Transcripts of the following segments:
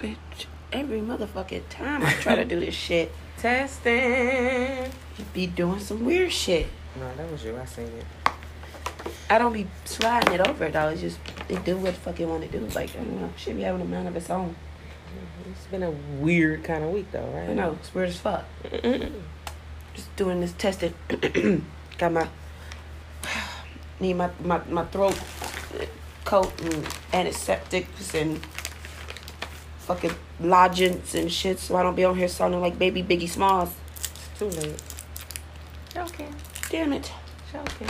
Bitch, every motherfucking time I try to do this shit, Testing. you be doing some weird shit. No, that was you. I seen it. I don't be sliding it over though. It's just it do what the fuck it want to do. Like I don't know, shit be having a mind of its own. It's been a weird kind of week, though, right? I know it's weird as fuck. Just doing this testing. Got my need my my my throat uh, coat and antiseptics and fucking lodgings and shit, so I don't be on here sounding like baby Biggie Smalls. It's too late. Okay, damn it. Okay.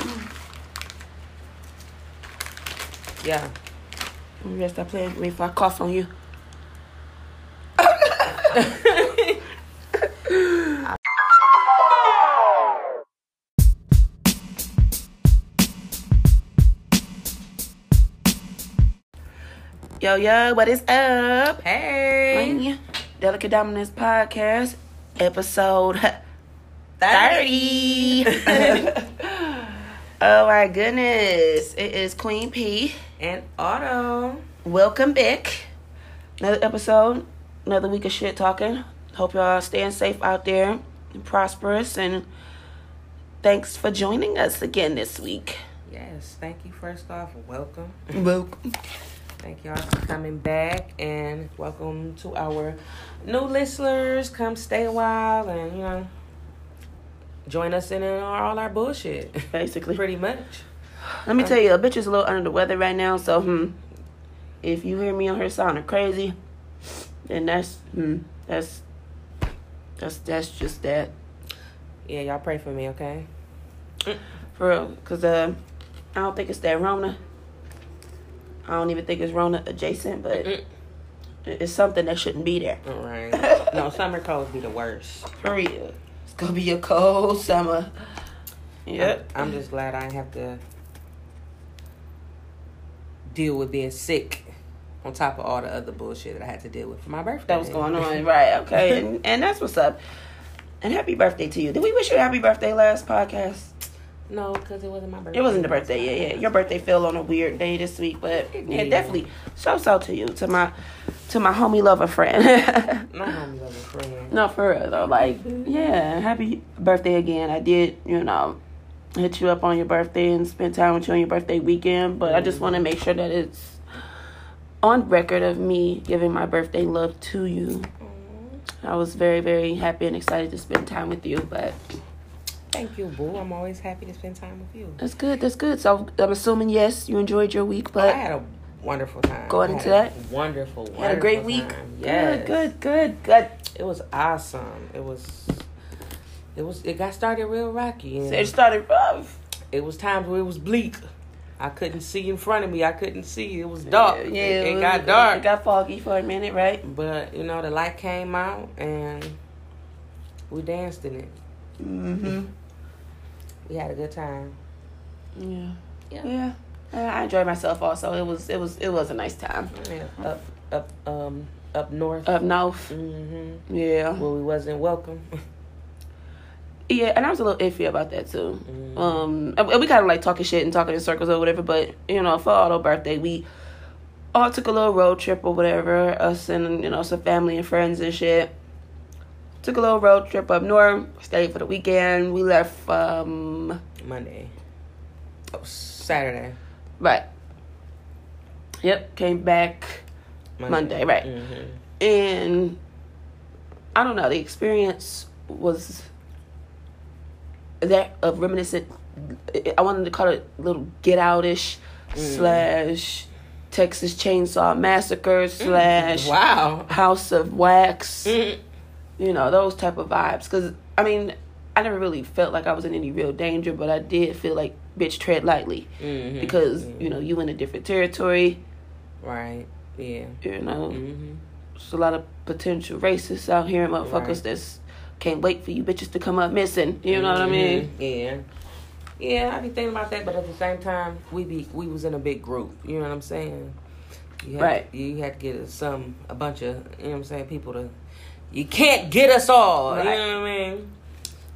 Yeah. I'm gonna stop playing with me if I cough on you. Yo, yo, what is up? Hey. Delicate Dominance Podcast, episode 30. oh my goodness. It is Queen P. And Auto. Welcome back. Another episode, another week of shit talking. Hope y'all staying safe out there and prosperous. And thanks for joining us again this week. Yes. Thank you. First off, welcome. Welcome. Thank y'all for coming back and welcome to our new listeners. Come stay a while and you know join us in all our bullshit. Basically. Pretty much. Let me tell you, a bitch is a little under the weather right now. So, hmm, if you hear me on her sounding crazy, then that's, hmm, that's, that's, that's just that. Yeah, y'all pray for me, okay? For real. Because, uh, I don't think it's that Rona. I don't even think it's Rona adjacent, but Mm-mm. it's something that shouldn't be there. All right. no, summer colds be the worst. For real. It's gonna be a cold summer. Yep. I'm, I'm just glad I didn't have to deal with being sick on top of all the other bullshit that I had to deal with for my birthday. that was going on. Right, okay. And, and that's what's up. And happy birthday to you. Did we wish you a happy birthday last podcast? No, because it wasn't my birthday. It wasn't the birthday, yeah, yeah. Your birthday fell on a weird day this week, but yeah, definitely. So so to you, to my to my homie lover friend. My homie lover friend. no, for real though. Like, yeah, happy birthday again. I did, you know, hit you up on your birthday and spend time with you on your birthday weekend, but I just mm-hmm. want to make sure that it's on record of me giving my birthday love to you. Mm-hmm. I was very, very happy and excited to spend time with you, but Thank you, boo. I'm always happy to spend time with you. that's good. That's good. So I'm assuming yes, you enjoyed your week, but I had a wonderful time. Going into that? Wonderful, wonderful had a great week. time. Yes. Good, good, good, good. It was awesome. It was. It was. It got started real rocky. So it started rough. it was times where it was bleak. I couldn't see in front of me. I couldn't see. It was dark. Yeah, it, it was- got dark. It got foggy for a minute, right? but you know, the light came out and we danced in it. Mm-hmm. We had a good time. Yeah. Yeah. Yeah. Uh, I enjoyed myself also. It was it was it was a nice time. Yeah, up, up, um, up north. Up north. hmm Yeah. Where we wasn't welcome. Yeah, and I was a little iffy about that too. Mhm. Um and we kinda like talking shit and talking in circles or whatever, but you know, for Auto birthday we all took a little road trip or whatever, us and you know, some family and friends and shit. Took a little road trip up north, stayed for the weekend. We left um Monday. Oh, Saturday. right. Yep, came back Monday, right. hmm and I don't know, the experience was that of reminiscent. I wanted to call it a little get outish Mm. slash Texas Chainsaw Massacre slash Wow. House of Wax. Mhm. You know those type of vibes. Because I mean, I never really felt like I was in any real danger, but I did feel like bitch tread lightly Mhm. because Mhm. you know you in a different territory. Right. Yeah. You know, hmm There's a lot of potential racists out here, and motherfuckers Right. that's can't wait for you bitches to come up missing. You know what I mean? Yeah. Yeah, I be thinking about that, but at the same time, we be we was in a big group. You know what I'm saying? You had, Right. You had to get some a bunch of you know what I'm saying people to. You can't get us all. You know what I mean?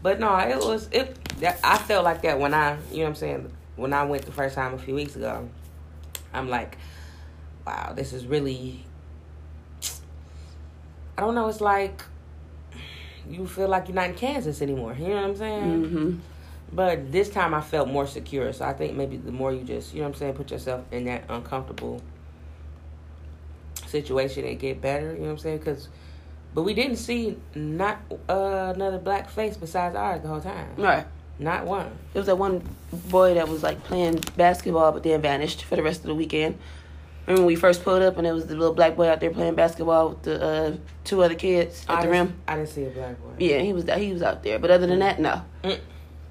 But no, it was it. That, I felt like that when I you know what I'm saying when I went the first time a few weeks ago. I'm like, wow, this is really I don't know. It's like you feel like you're not in Kansas anymore. You know what I'm saying? Mm-hmm. But this time I felt more secure. So I think maybe the more you just, you know what I'm saying, put yourself in that uncomfortable situation and get better. You know what I'm saying? Because, but we didn't see not uh, another black face besides ours the whole time. Right. Not one. There was that one boy that was like playing basketball, but then vanished for the rest of the weekend. Remember when we first pulled up and there was the little black boy out there playing basketball with the uh, two other kids at I the rim? I didn't see a black boy. Yeah, he was he was out there. But other than that, no. Mm.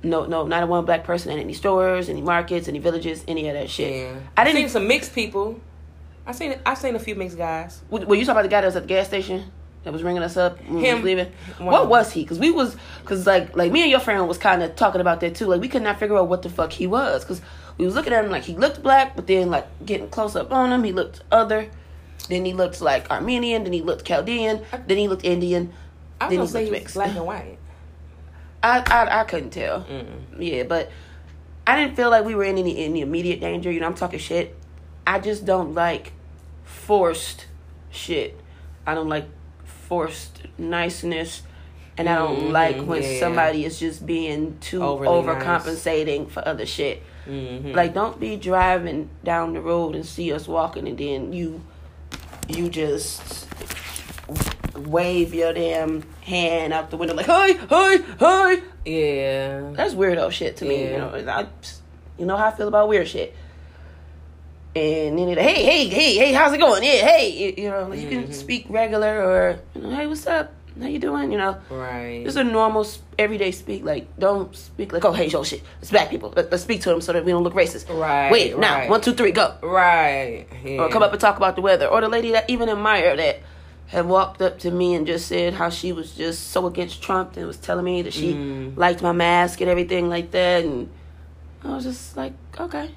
No, no, not a one black person in any stores, any markets, any villages, any of that shit. Yeah. I I didn't- seen some mixed people. I seen I seen a few mixed guys. Were you talking about the guy that was at the gas station that was ringing us up when we was leaving? What was he? Because we was, because like, like me and your friend was kind of talking about that too. Like we could not figure out what the fuck he was because we was looking at him like he looked black, but then like getting close up on him, he looked other. Then he looked like Armenian. Then he looked Chaldean. Then he looked Indian. I was Then gonna he say he looked was mixed. black and white. I, I I couldn't tell. Mm-mm. Yeah, but I didn't feel like we were in any any immediate danger. You know, I'm talking shit. I just don't like forced shit. I don't like forced niceness, and I don't Mhm, like when yeah. somebody is just being too Overly overcompensating for other shit. Mm-hmm. Like, don't be driving down the road and see us walking, and then you you just wave your damn hand out the window like, "Hi, hi, hi." yeah. That's weirdo shit to me. You know, I, you know how I feel about weird shit. And then it, hey, hey, hey, hey, how's it going? Yeah, hey, you, know, you can Mhm. speak regular or, you know, hey, what's up? How you doing? You know, Right. just a normal everyday speak. Like, don't speak like, oh, hey, yo, shit, it's black people. Let, us speak to them so that we don't look racist. Right. Wait, now, one, two, three, go. Right. Yeah. Or come up and talk about the weather. Or the lady that even Meyer that had walked up to me and just said how she was just so against Trump and was telling me that she Mm. liked my mask and everything like that. And I was just like, okay,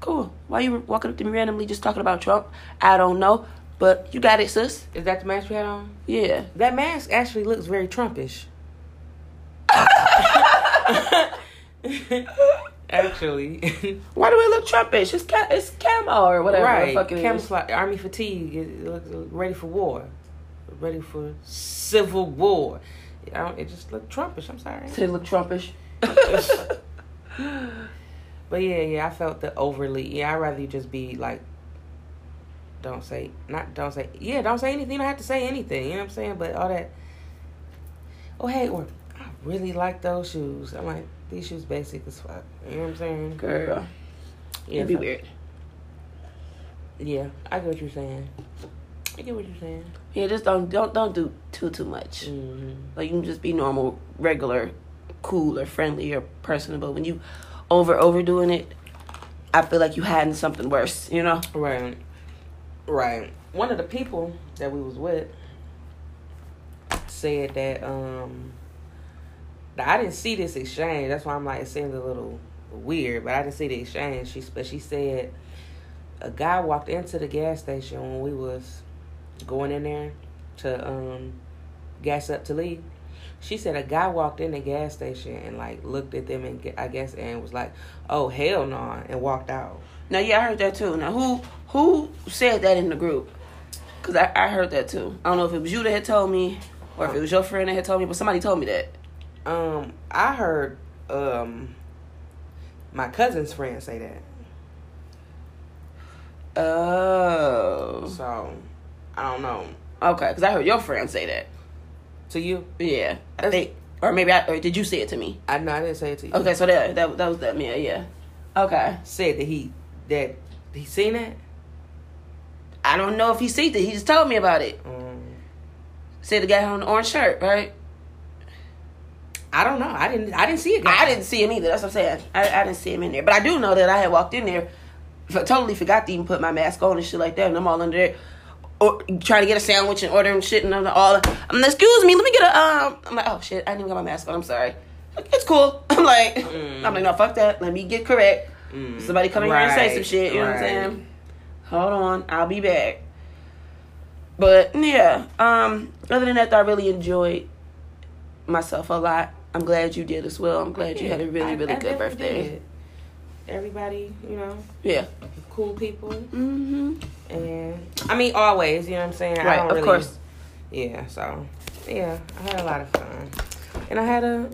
cool. Why you walking up to me randomly just talking about Trump? I don't know. But you got it, sis. Is that the mask you had on? Yeah. That mask actually looks very Trumpish. actually. Why do it look Trumpish? It's, ca- it's camo or whatever right. the fuck it is. Camouflage, army fatigue. It, it looks ready for war. Ready for civil war. I don't, it just looked Trumpish. I'm sorry. Did It look Trumpish. But yeah, yeah, I felt the overly. Yeah, I'd rather you just be like, don't say, not don't say, yeah, don't say anything. You don't have to say anything. You know what I'm saying? But all that. Oh hey, or I really like those shoes. I'm like, these shoes basic as fuck. You know what I'm saying? Girl. Yeah, It'd be so- weird. Yeah, I get what you're saying. I get what you're saying. Yeah, just don't don't don't do too too much. Mm-hmm. Like you can just be normal, regular, cool or friendly or personable. When you over overdoing it, I feel like you hiding something worse. You know? Right. Right. One of the people that we was with said that um I didn't see this exchange. That's why I'm like it seems a little weird, but I didn't see the exchange. She but she said a guy walked into the gas station when we was going in there to um gas up to leave. She said a guy walked in the gas station and like looked at them and I guess and was like, "Oh hell no," and walked out. Now, yeah, I heard that too. Now, who who said that in the group? Cause I, I heard that too. I don't know if it was you that had told me, or if it was your friend that had told me, but somebody told me that. Um, I heard um my cousin's friend say that. Oh, So I don't know. okay. Cause I heard your friend say that. To you, Yeah, I That's- think, or maybe I, or did you say it to me? I know I didn't say it to you. Okay, so that that that was that. Yeah, yeah. Okay. Said that he that he seen it. I don't know if he seen it. He just told me about it. Um, Said the guy on the orange shirt, right? I don't know. I didn't. I didn't see it. I didn't see him either. That's what I'm saying. I, I didn't see him in there, but I do know that I had walked in there. Totally forgot to even put my mask on and shit like that, and I'm all under there, or, trying to get a sandwich and ordering shit, and all, I'm like, excuse me, let me get a um. I'm like, oh shit, I didn't even got my mask on. I'm sorry. It's cool. I'm like, Mm. I'm like, no, fuck that. Let me get correct. Mm. Somebody come in here and say some shit. You know what I'm saying? Hold on, I'll be back. But yeah, um, other than that, I really enjoyed myself a lot. I'm glad you did as well. I'm glad you had a really, really I good birthday. did. Everybody, you know, Yeah. Cool people, Mm-hmm. and I mean always. You know what I'm saying? I Right. Of really, course. yeah, so yeah, I had a lot of fun, and I had a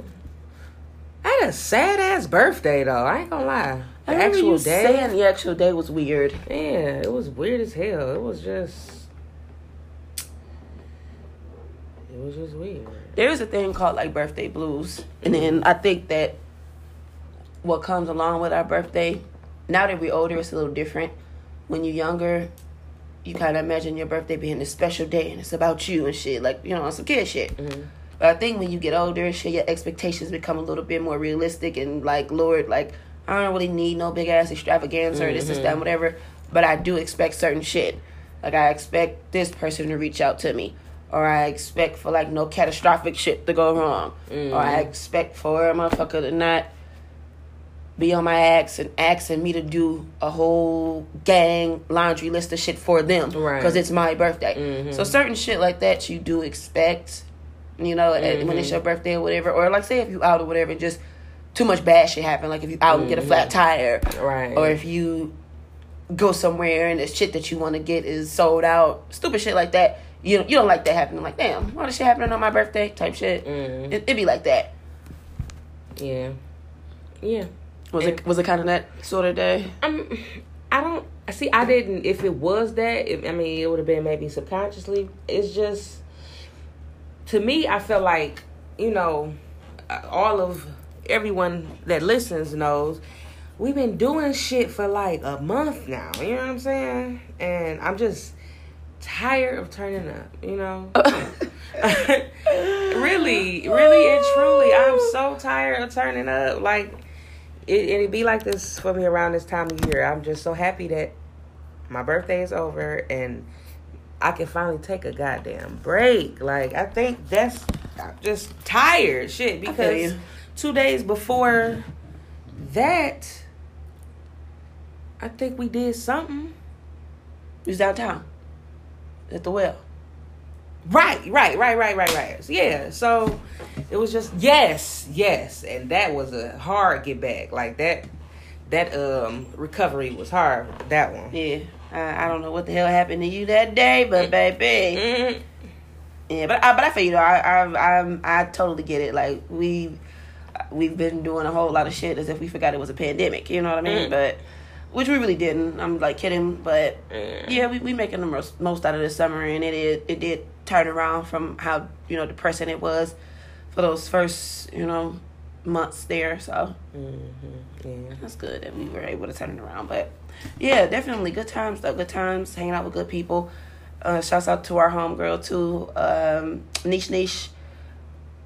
I had a sad ass birthday though. I ain't gonna lie. The I actual day, saying the actual day was weird. yeah, it was weird as hell. It was just, it was just weird. There is a thing called like birthday blues, and then I think that what comes along with our birthday, now that we're older, it's a little different. When you're younger, you kind of imagine your birthday being a special day and it's about you and shit, like you know, some kid shit. Mhm. But I think when you get older, shit, your expectations become a little bit more realistic and like, Lord, like I don't really need no big ass extravaganza or this, this, that, whatever. But I do expect certain shit. Like I expect this person to reach out to me, or I expect for like no catastrophic shit to go wrong, or I expect for a motherfucker to not be on my ass and asking me to do a whole gang laundry list of shit for them Right. because it's my birthday. Mhm. So certain shit like that you do expect, you know, and when it's your birthday or whatever, or like say if you out or whatever, just too much bad shit happen. Like if you out and get a flat tire, Right. or if you go somewhere and the shit that you want to get is sold out, stupid shit like that. You you don't like that happening. Like damn, why this shit happening on my birthday? Type shit. Mhm. It, it be like that. Yeah. Yeah. Was it was it kind of that sort of day? Um, I don't see. I didn't. If it was that, if, I mean, it would have been maybe subconsciously. It's just to me. I feel like you know, uh, all of everyone that listens knows we've been doing shit for like a month now. You know what I'm saying? And I'm just tired of turning up. You know. really, really and truly, I'm so tired of turning up. Like it, it'd be like this for me around this time of year. I'm just so happy that my birthday is over and I can finally take a goddamn break. Like I think that's I'm just tired shit because two days before that, I think we did something. We was downtown at the well. Right, right, right, right, right, right. Yeah. So it was just yes, yes, and that was a hard get back. Like that, that um recovery was hard. That one. Yeah, I, I don't know what the hell happened to you that day, but baby, Mhm. yeah. But I, but I feel you know, I, I, I, I totally get it. Like we, we've been doing a whole lot of shit as if we forgot it was a pandemic. You know what I mean? Mm. But which we really didn't. I'm like kidding, but Mm. yeah, we we making the most most out of this summer, and it is it did turn around from how you know depressing it was for those first you know months there. So Mhm. Yeah. that's good that we were able to turn it around. But yeah, definitely good times though. Good times hanging out with good people. Uh, shouts out to our homegirl too, um, Niche Niche.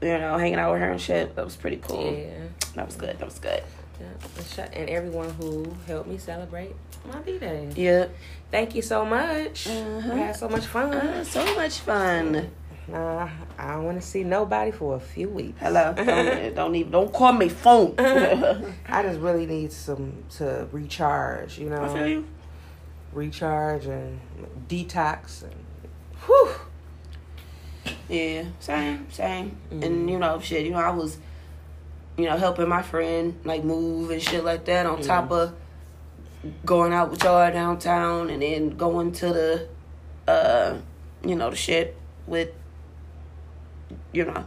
You know, hanging out with her and shit. That was pretty cool. Yeah. That was good. That was good. Yeah. And everyone who helped me celebrate my B day. Yeah. Thank you so much. Uh-huh. I had so much fun. Uh, so much fun. Nah, I don't want to see nobody for a few weeks. Hello. Don't, don't even don't call me phone. I just really need some to recharge. You know. I feel you. recharge and detox and Whew. Yeah, same, same. Mm-hmm. And you know, shit, you know, I was, you know, helping my friend like move and shit like that. On Mm-hmm. top of going out with y'all downtown, and then going to the, uh, you know, the shit with, you know,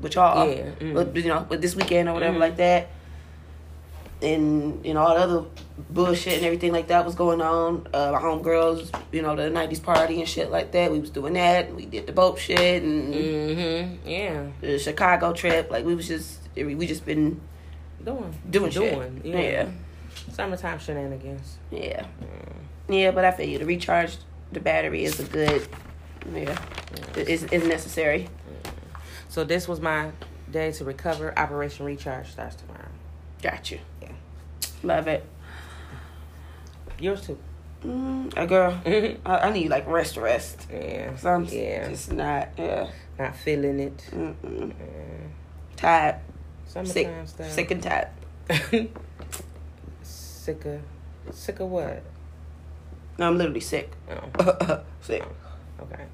with y'all. Yeah, mhm. With, you know, with this weekend or whatever Mhm. like that. And you know all the other bullshit and everything like that was going on. Uh, my homegirls, you know, the '90s party and shit like that. We was doing that. We did the boat shit and mm-hmm. yeah, the Chicago trip. Like we was just we just been doing doing shit. doing Yeah, yeah. Summertime shenanigans. yeah, mm. yeah. But I feel you. To recharge the battery is a good. Yeah, is is necessary. Mm. So this was my day to recover. Operation Recharge starts tomorrow. Got you. Yeah. Love it. Yours too. Mm, a girl. yeah, I, I need like rest, rest. Cause I'm yeah. just not. Yeah. Not feeling it. Mm-mm. Yeah. Tired. Sick. Stuff. Sick and tired. sick of sick of what? No, I'm literally sick. Oh, sick. okay.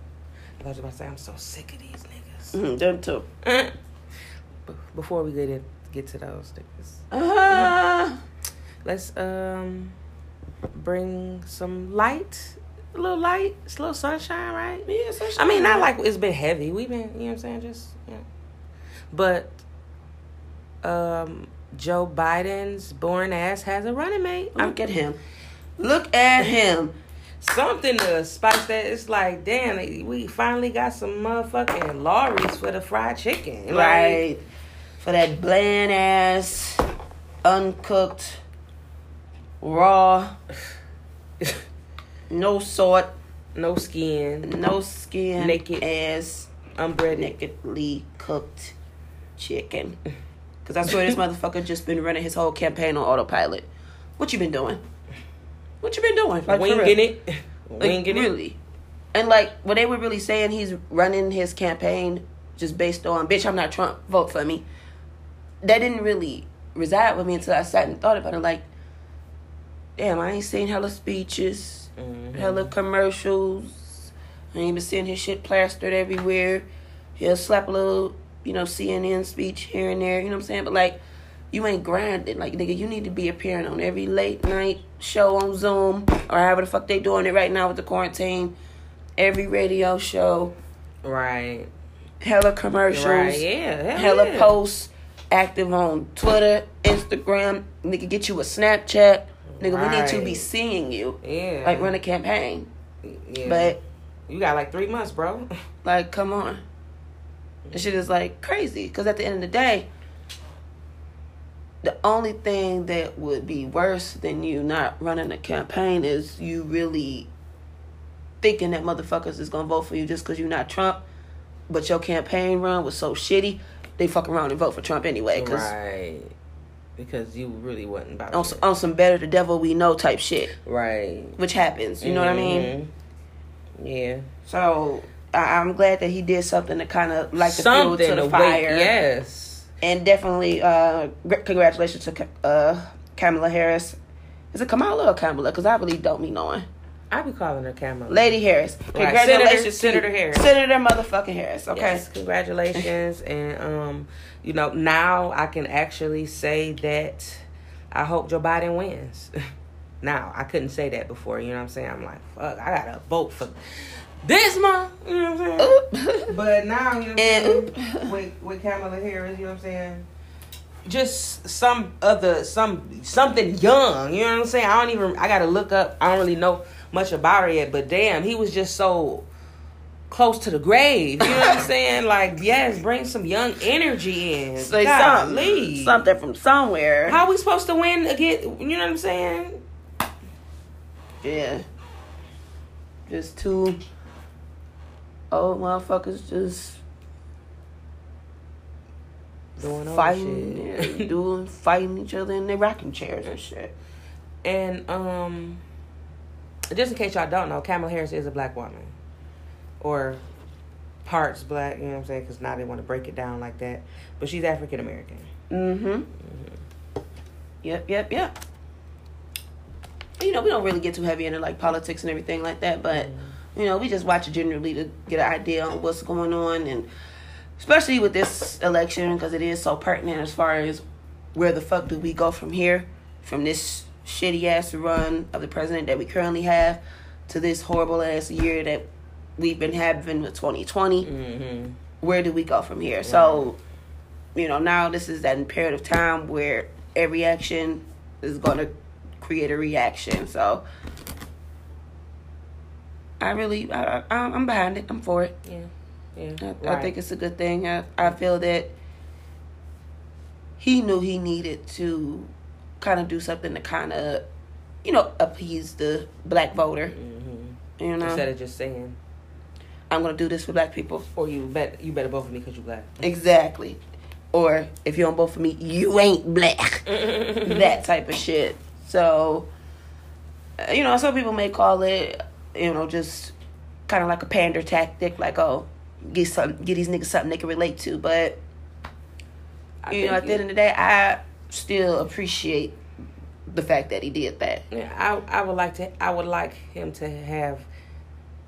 I was about to say I'm so sick of these niggas. Mm-hmm, them too. Before we get it, get to those niggas, Uh, let's um bring some light a little light. It's a little sunshine, right? Yeah, sunshine. I mean, not like it's been heavy. We've been, you know what I'm saying? Just, yeah. But, um, Joe Biden's born ass has a running mate. Look at him. Look at him. something to spice that. It's like, damn, we finally got some motherfucking Lawry's for the fried chicken. Like, Right. For that bland ass, uncooked, raw, no salt, no skin, no skin, Naked. ass, unbreaded. nakedly cooked chicken. Because I swear this motherfucker just been running his whole campaign on autopilot. What you been doing? What you been doing? Like, for real. Winging it. Like, Winging it. really. And like when they were really saying he's running his campaign just based on bitch, I'm not Trump, vote for me. That didn't really reside with me until I sat and thought about it. Like, damn, I ain't seen hella speeches, Mhm. hella commercials. I ain't been seeing his shit plastered everywhere. He'll slap a little, you know, CNN speech here and there. You know what I'm saying? But like, you ain't grinding. Like, nigga, you need to be appearing on every late night show on Zoom or however the fuck they doing it right now with the quarantine. Every radio show, Right. hella commercials, Right. Yeah. Hell hella yeah. posts, active on Twitter, Instagram. Nigga, get you a Snapchat. Nigga, we need to be seeing you. Yeah. Like, run a campaign. Yeah. But, you got like three months, bro. like, come on. This shit is, like, crazy. Because at the end of the day, the only thing that would be worse than you not running a campaign is you really thinking that motherfuckers is gonna vote for you just because you're not Trump, but your campaign run was so shitty, they fuck around and vote for Trump anyway. Cause Right. Because you really wasn't about on, some- on some better the devil we know type shit, Right. which happens. You know what I mean? Mhm. Yeah. So I, I'm glad that he did something to kind of like the fuel to the to fire. wait. Yes. And definitely, uh, congratulations to uh, Kamala Harris. Is it Kamala or Kamala? Because I really don't be knowing. I be calling her Kamala. Lady Harris. Congratulations, Senator- to Senator Harris. Senator motherfucking Harris. Okay. Yes, congratulations. and um, you know, now I can actually say that I hope Joe Biden wins. now, I couldn't say that before, you know what I'm saying? I'm like, fuck, I gotta vote for this month, you know what I'm saying? Oop. But now, you know what I'm And saying? With, with Kamala Harris, you know what I'm saying? Just some other some something young, you know what I'm saying? I don't even I gotta look up. I don't really know much about her yet, but damn, he was just so close to the grave. You know what I'm saying? Like, yes, bring some young energy in. Say Golly. something. Something from somewhere. How we supposed to win again? You know what I'm saying? Yeah. Just two old motherfuckers just Doing fighting, shit. yeah, doing fighting each other in their rocking chairs and shit. And um, just in case y'all don't know, Kamala Harris is a black woman, or parts black. You know what I'm saying? Because now they want to break it down like that. But she's African American. Mm-hmm. Yep, yep, yep. You know, we don't really get too heavy into like politics and everything like that, but you know, we just watch it generally to get an idea on what's going on, and especially with this election because it is so pertinent as far as where the fuck do we go from here, from this shitty ass run of the president that we currently have to this horrible ass year that we've been having with 2020 Mm-hmm. where do we go from here? So, you know, now this is that imperative time where every action is going to create a reaction. So, I really, I, I, I'm behind it. I'm for it. Yeah. Yeah. I, right. I think it's a good thing. I, I feel that he knew he needed to kind of do something to kind of, you know, appease the black voter. Mm-hmm. You know, Instead of just saying, I'm going to do this for black people. or you bet you better vote for me because you black. Exactly. Or if you don't vote for me, you ain't black. that type of shit. So, uh, you know, some people may call it, you know, just kind of like a pander tactic, like, oh, get some, get these niggas something they can relate to. But I you know, at the end of the day, I still appreciate the fact that he did that. Yeah, I I would like to. I would like him to have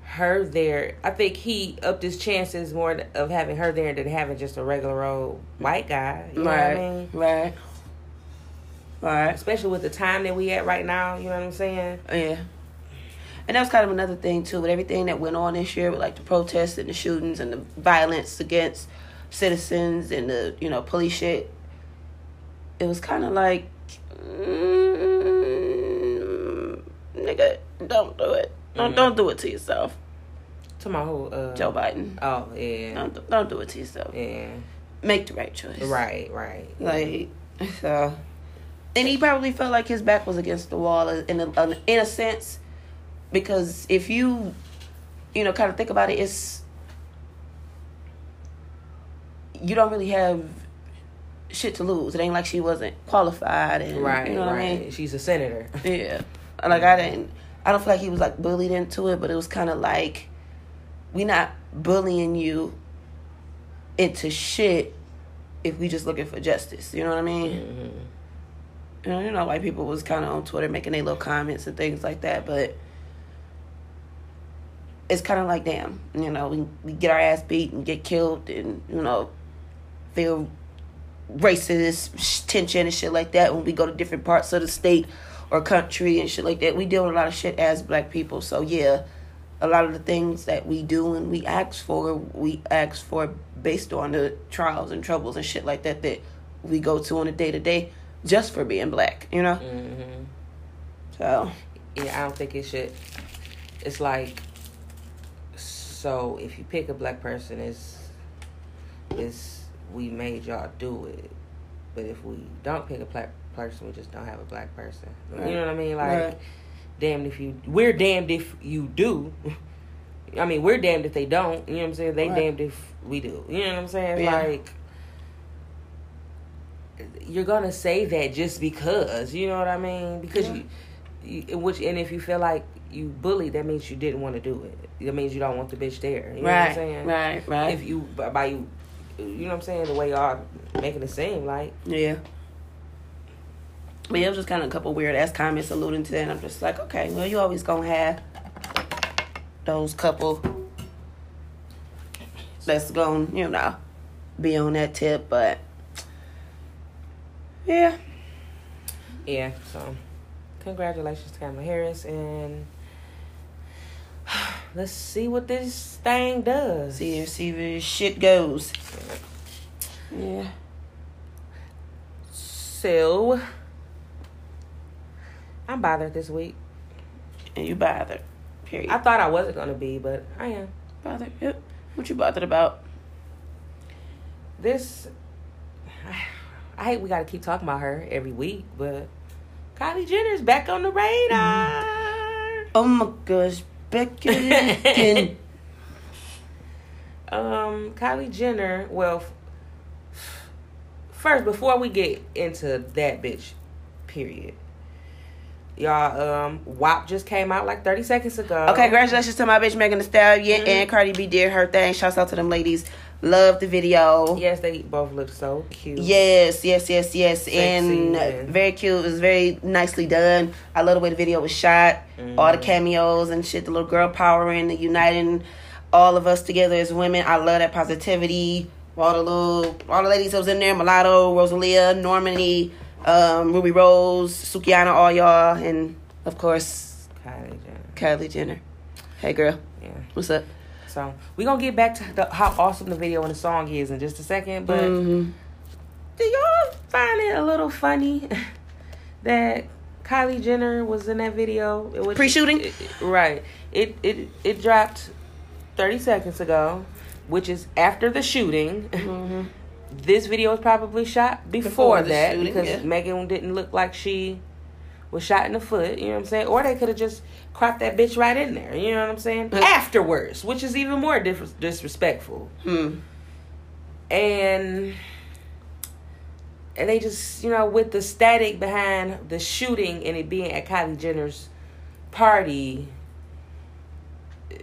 her there. I think he upped his chances more of having her there than having just a regular old white guy. You know right, what I mean? right, right. Especially with the time that we at right now. You know what I'm saying? Yeah. And that was kind of another thing too, with everything that went on this year, with like the protests and the shootings and the violence against citizens and the you know police shit. It was kind of like, mm, nigga, don't do it. Don't Mhm. don't do it to yourself, To my whole uh, Joe Biden. Oh yeah, Don't don't do it to yourself. yeah. Make the right choice. Right, right. Like so, and he probably felt like his back was against the wall in a, in a sense, because if you, you know, kind of think about it, it's you don't really have shit to lose. It ain't like she wasn't qualified, and right, you know what right. I mean? She's a senator. Yeah, like I didn't. I don't feel like he was like bullied into it, but it was kind of like we not bullying you into shit if we just looking for justice. You know what I mean? Mhm. You know, you know, white people was kind of on Twitter making their little comments and things like that, but it's kind of like, damn, you know, we we get our ass beat and get killed, and you know, feel racist sh- tension and shit like that when we go to different parts of the state or country and shit like that. We deal with a lot of shit as black people, so yeah, a lot of the things that we do and we ask for, we ask for based on the trials and troubles and shit like that that we go to on a day to day, just for being black, you know. Mhm. So Yeah, I don't think it should. It's like, so if you pick a black person, it's, it's we made y'all do it. But if we don't pick a black person, we just don't have a black person. Right. You know what I mean? Like, Right. damned if you, we're damned if you do. I mean, we're damned if they don't. You know what I'm saying? They Right. damned if we do. You know what I'm saying? Yeah. Like, you're gonna say that just because. You know what I mean? Because Yeah. you, you, which and if you feel like you bullied, that means you didn't want to do it. That means you don't want the bitch there. You know what I'm right, saying? right, right. If you by by you, you know what I'm saying? The way y'all making it seem like. Yeah. But yeah, it was just kind of a couple weird ass comments alluding to that. And I'm just like, okay, well, you always gonna have those couple that's gonna, you know, be on that tip. But yeah, Yeah. So, congratulations to Kamala Harris, and let's see what this thing does. see if see where shit goes. Yeah. So, I'm bothered this week. And you bothered. Period. I thought I wasn't gonna be, but I am. bothered. Yep. What you bothered about? This, I, I hate we got to keep talking about her every week, but Kylie Jenner's back on the radar. Oh my gosh, Becky. Lynn. Um, Kylie Jenner. Well, first before we get into that bitch, period. Y'all, um, WAP just came out like thirty seconds ago. Okay, congratulations to my bitch Megan Thee Stallion Mhm. and Cardi B did her thing. Shouts out to them ladies. Love the video. Yes, they both look so cute. Yes, yes, yes, yes, Sexy and very cute. It was very nicely done. I love the way the video was shot. All the Mhm. cameos and shit. The little girl powering, the uniting all of us together as women. I love that positivity. All the little, all the ladies that was in there: Mulatto, Rosalia, Normani, um, Rubi Rose, Sukihana, all y'all, and of course Kylie Jenner. Kylie Jenner. Hey, girl, Yeah. what's up? So we gonna get back to the, how awesome the video and the song is in just a second, but. Mhm. Do y'all find it a little funny that Kylie Jenner was in that video? It was- Pre-shooting? it- right. It it it dropped thirty seconds ago, which is after the shooting. Mhm. This video was probably shot before, Before that shooting, because yeah. Megan didn't look like she was shot in the foot. You know what I'm saying? Or they could have just cropped that bitch right in there. You know what I'm saying? Uh. Afterwards, which is even more dis- disrespectful Hmm. and and they just you know with the static behind the shooting and it being at Kylie Jenner's party eh,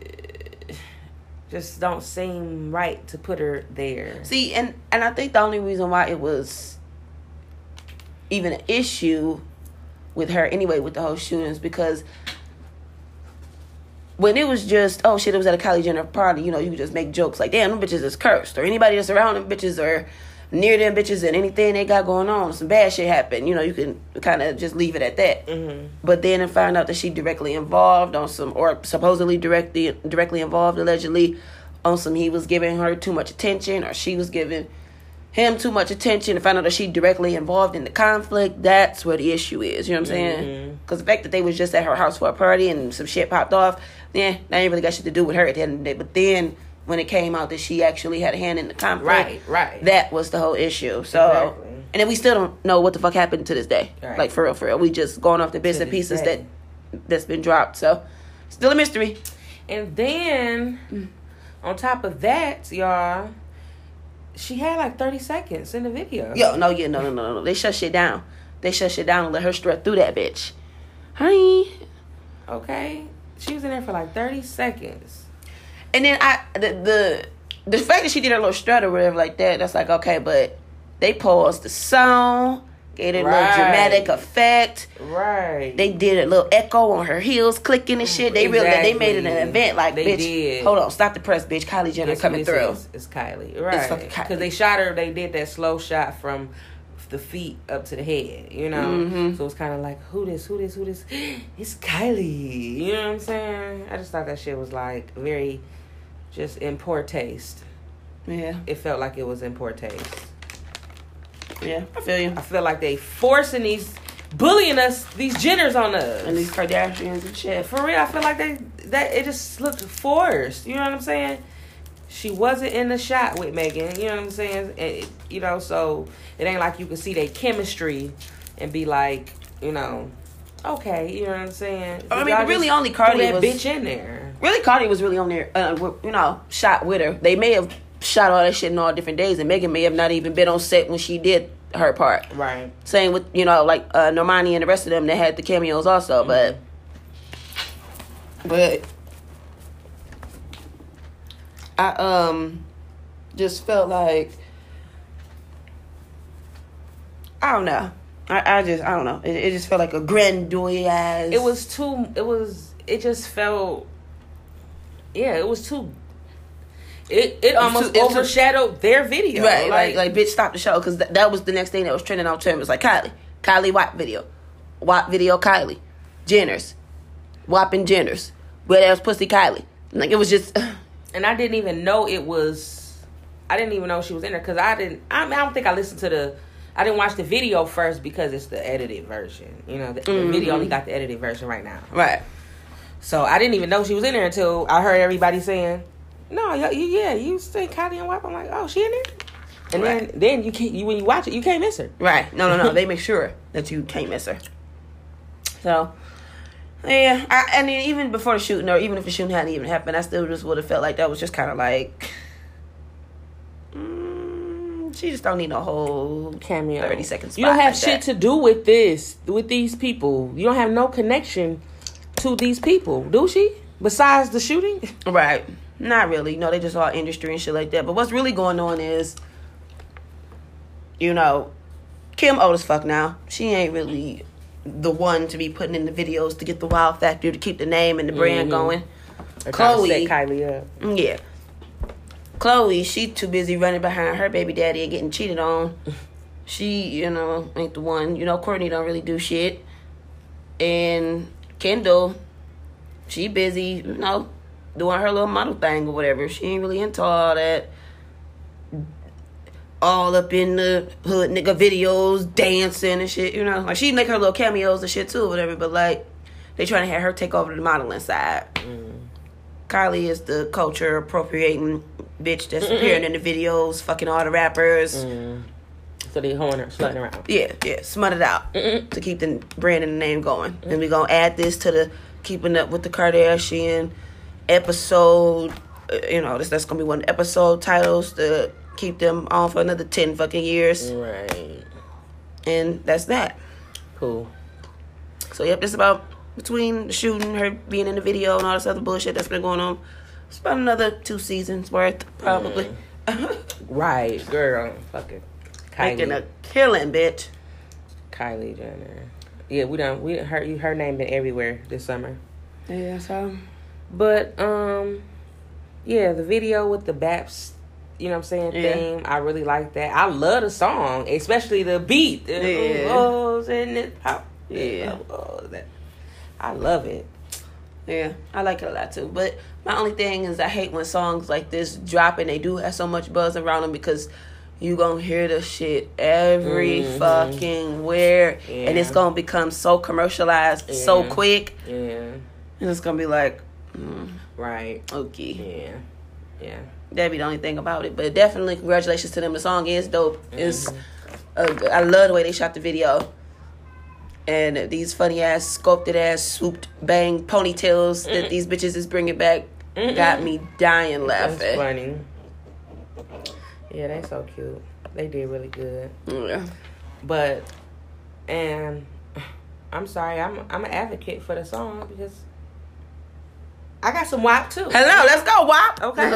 just don't seem right to put her there. See, and and I think the only reason why it was even an issue with her anyway with the whole shootings because when it was just oh shit, it was at a Kylie Jenner party. You know, you could just make jokes like damn, them bitches is cursed, or anybody that's around them bitches or near them bitches and anything they got going on, some bad shit happened. You know, you can kind of just leave it at that. Mm-hmm. But then to find out that she directly involved on some, or supposedly directly directly involved allegedly on some, he was giving her too much attention, or she was giving him too much attention to find out that she directly involved in the conflict, that's where the issue is. You know what I'm saying? Mm-hmm. Because the fact that they was just at her house for a party and some shit popped off, yeah, that ain't really got shit to do with her at the end of the day. But then when it came out that she actually had a hand in the conflict, Right, right. that was the whole issue. So, Exactly. and then we still don't know what the fuck happened to this day. Right. Like for real, for real. We just going off the bits To and pieces day. that that's been dropped. So, still a mystery. And then mm. on top of that, y'all, she had like 30 seconds in the video. Yo, no, yeah, no, no, no, no. They shut shit down. They shut shit down and let her strut through that bitch. Honey. Okay. She was in there for like 30 seconds. And then I the the the fact that she did a little strut or whatever like that, that's like okay, but they paused the song, gave it a little dramatic effect. Right. They did a little echo on her heels clicking and shit. They really they made it an event like They bitch. did. Hold on, stop the press, bitch. Kylie Jenner coming through. is? It's Kylie. Right. Because they shot her, they did that slow shot from the feet up to the head, you know? Mhm. So it's kind of like, who this, who this, who this? It's Kylie. You know what I'm saying? I just thought that shit was like very just in poor taste. Yeah, It felt like it was in poor taste. Yeah, I feel you. I feel like they forcing these, bullying us, these Jenners on us. And these Kardashians and shit. for real, I feel like they that it just looked forced. You know what I'm saying? She wasn't in the shot with Megan. You know what I'm saying? And you know, so it ain't like you can see their chemistry and be like, you know, okay. You know what I'm saying? I mean, really only Cardi that was- bitch in there. Really, Cardi was really on there, uh, you know, shot with her. They may have shot all that shit in all different days, and Megan may have not even been on set when she did her part. Right. Same with you know like uh, Normani and the rest of them that had the cameos also, but but I um just felt like I don't know. I, I just I don't know. It, it just felt like a grandiose. It was too. It was. It just felt. Yeah, it was too. It it almost too- it was too- overshadowed their video. right. Like like bitch, stop the show because th- that was the next thing that was trending on Twitter. It was like Kylie, Kylie WAP video, WAP video Kylie, Jenners, Whopping Jenners, where that was pussy Kylie. Like it was just. and I didn't even know it was. I didn't even know she was in there because I didn't. I, mean, I don't think I listened to the. I didn't watch the video first because it's the edited version. You know, the, the Mhm. video only got the edited version right now. Right. So I didn't even know she was in there until I heard everybody saying, "No, yeah, you, yeah, you say Kylie and Wap." I'm like, "Oh, she in there." And Right. then, then you can't. You, when you watch it, you can't miss her. Right. No, no, no. they make sure that you can't miss her. So, yeah. I, I mean, even before the shooting, or even if the shooting hadn't even happened, I still just would have felt like that was just kind of like. Mm, she just don't need a whole Cameo. 30 seconds. You don't have like shit that. to do with this, with these people. You don't have no connection to these people, do she? Besides the shooting. Right. Not really. No, they just all industry and shit like that. But what's really going on is, you know, Kim old as fuck now. She ain't really the one to be putting in the videos to get the wild factor to keep the name and the brand Mhm. going. Khloé. Kylie up. Mm, Yeah. Khloé, she too busy running behind her baby daddy and getting cheated on. She, you know, ain't the one. You know, Kourtney don't really do shit. And Kendall, she busy, you know, doing her little model thing or whatever. She ain't really into all that. All up in the hood nigga videos, dancing and shit, you know. Like she make her little cameos and shit too, or whatever, but like they trying to have her take over the modeling side. Mm. Kylie is the culture appropriating bitch that's appearing in the videos, fucking all the rappers. Mm. So they hoeing her, slutting her out. Yeah, yeah, smut it out to keep the brand and the name going. And we mm. gonna add this to the keeping up with the Kardashian episode. uh, You know, this that's gonna be one episode titles to keep them on for another ten fucking years. Right. And that's that. Cool. So yep, it's about between shooting, her being in the video, and all this other bullshit that's been going on. It's about another two seasons worth, probably. Right, girl. Fucking Making a killing, bitch. Kylie Jenner. Yeah, we done. We her her name been everywhere this summer. Yeah, so But um, yeah, the video with the Baps you know what I'm saying, Yeah. theme. I really like that. I love the song, especially the beat. Yeah. It, how- Yeah. Oh, that. I love it. Yeah, I like it a lot too. But my only thing is, I hate when songs like this drop and they do have so much buzz around them because you gonna hear the shit every Mhm. fucking where, and it's gonna become so commercialized so quick, Yeah. and it's gonna be like, mm, Right. okay, Yeah. Yeah. that'd be the only thing about it. But definitely, congratulations to them. The song is dope. It's Mhm. uh, I love the way they shot the video. And these funny ass, sculpted ass, swooped bang ponytails that these bitches is bringing back got me dying That's laughing. funny. Yeah, they so cute. They did really good. Yeah. But and I'm sorry, I'm I'm an advocate for the song because I got some WAP too. Hello, let's go, WAP. Okay.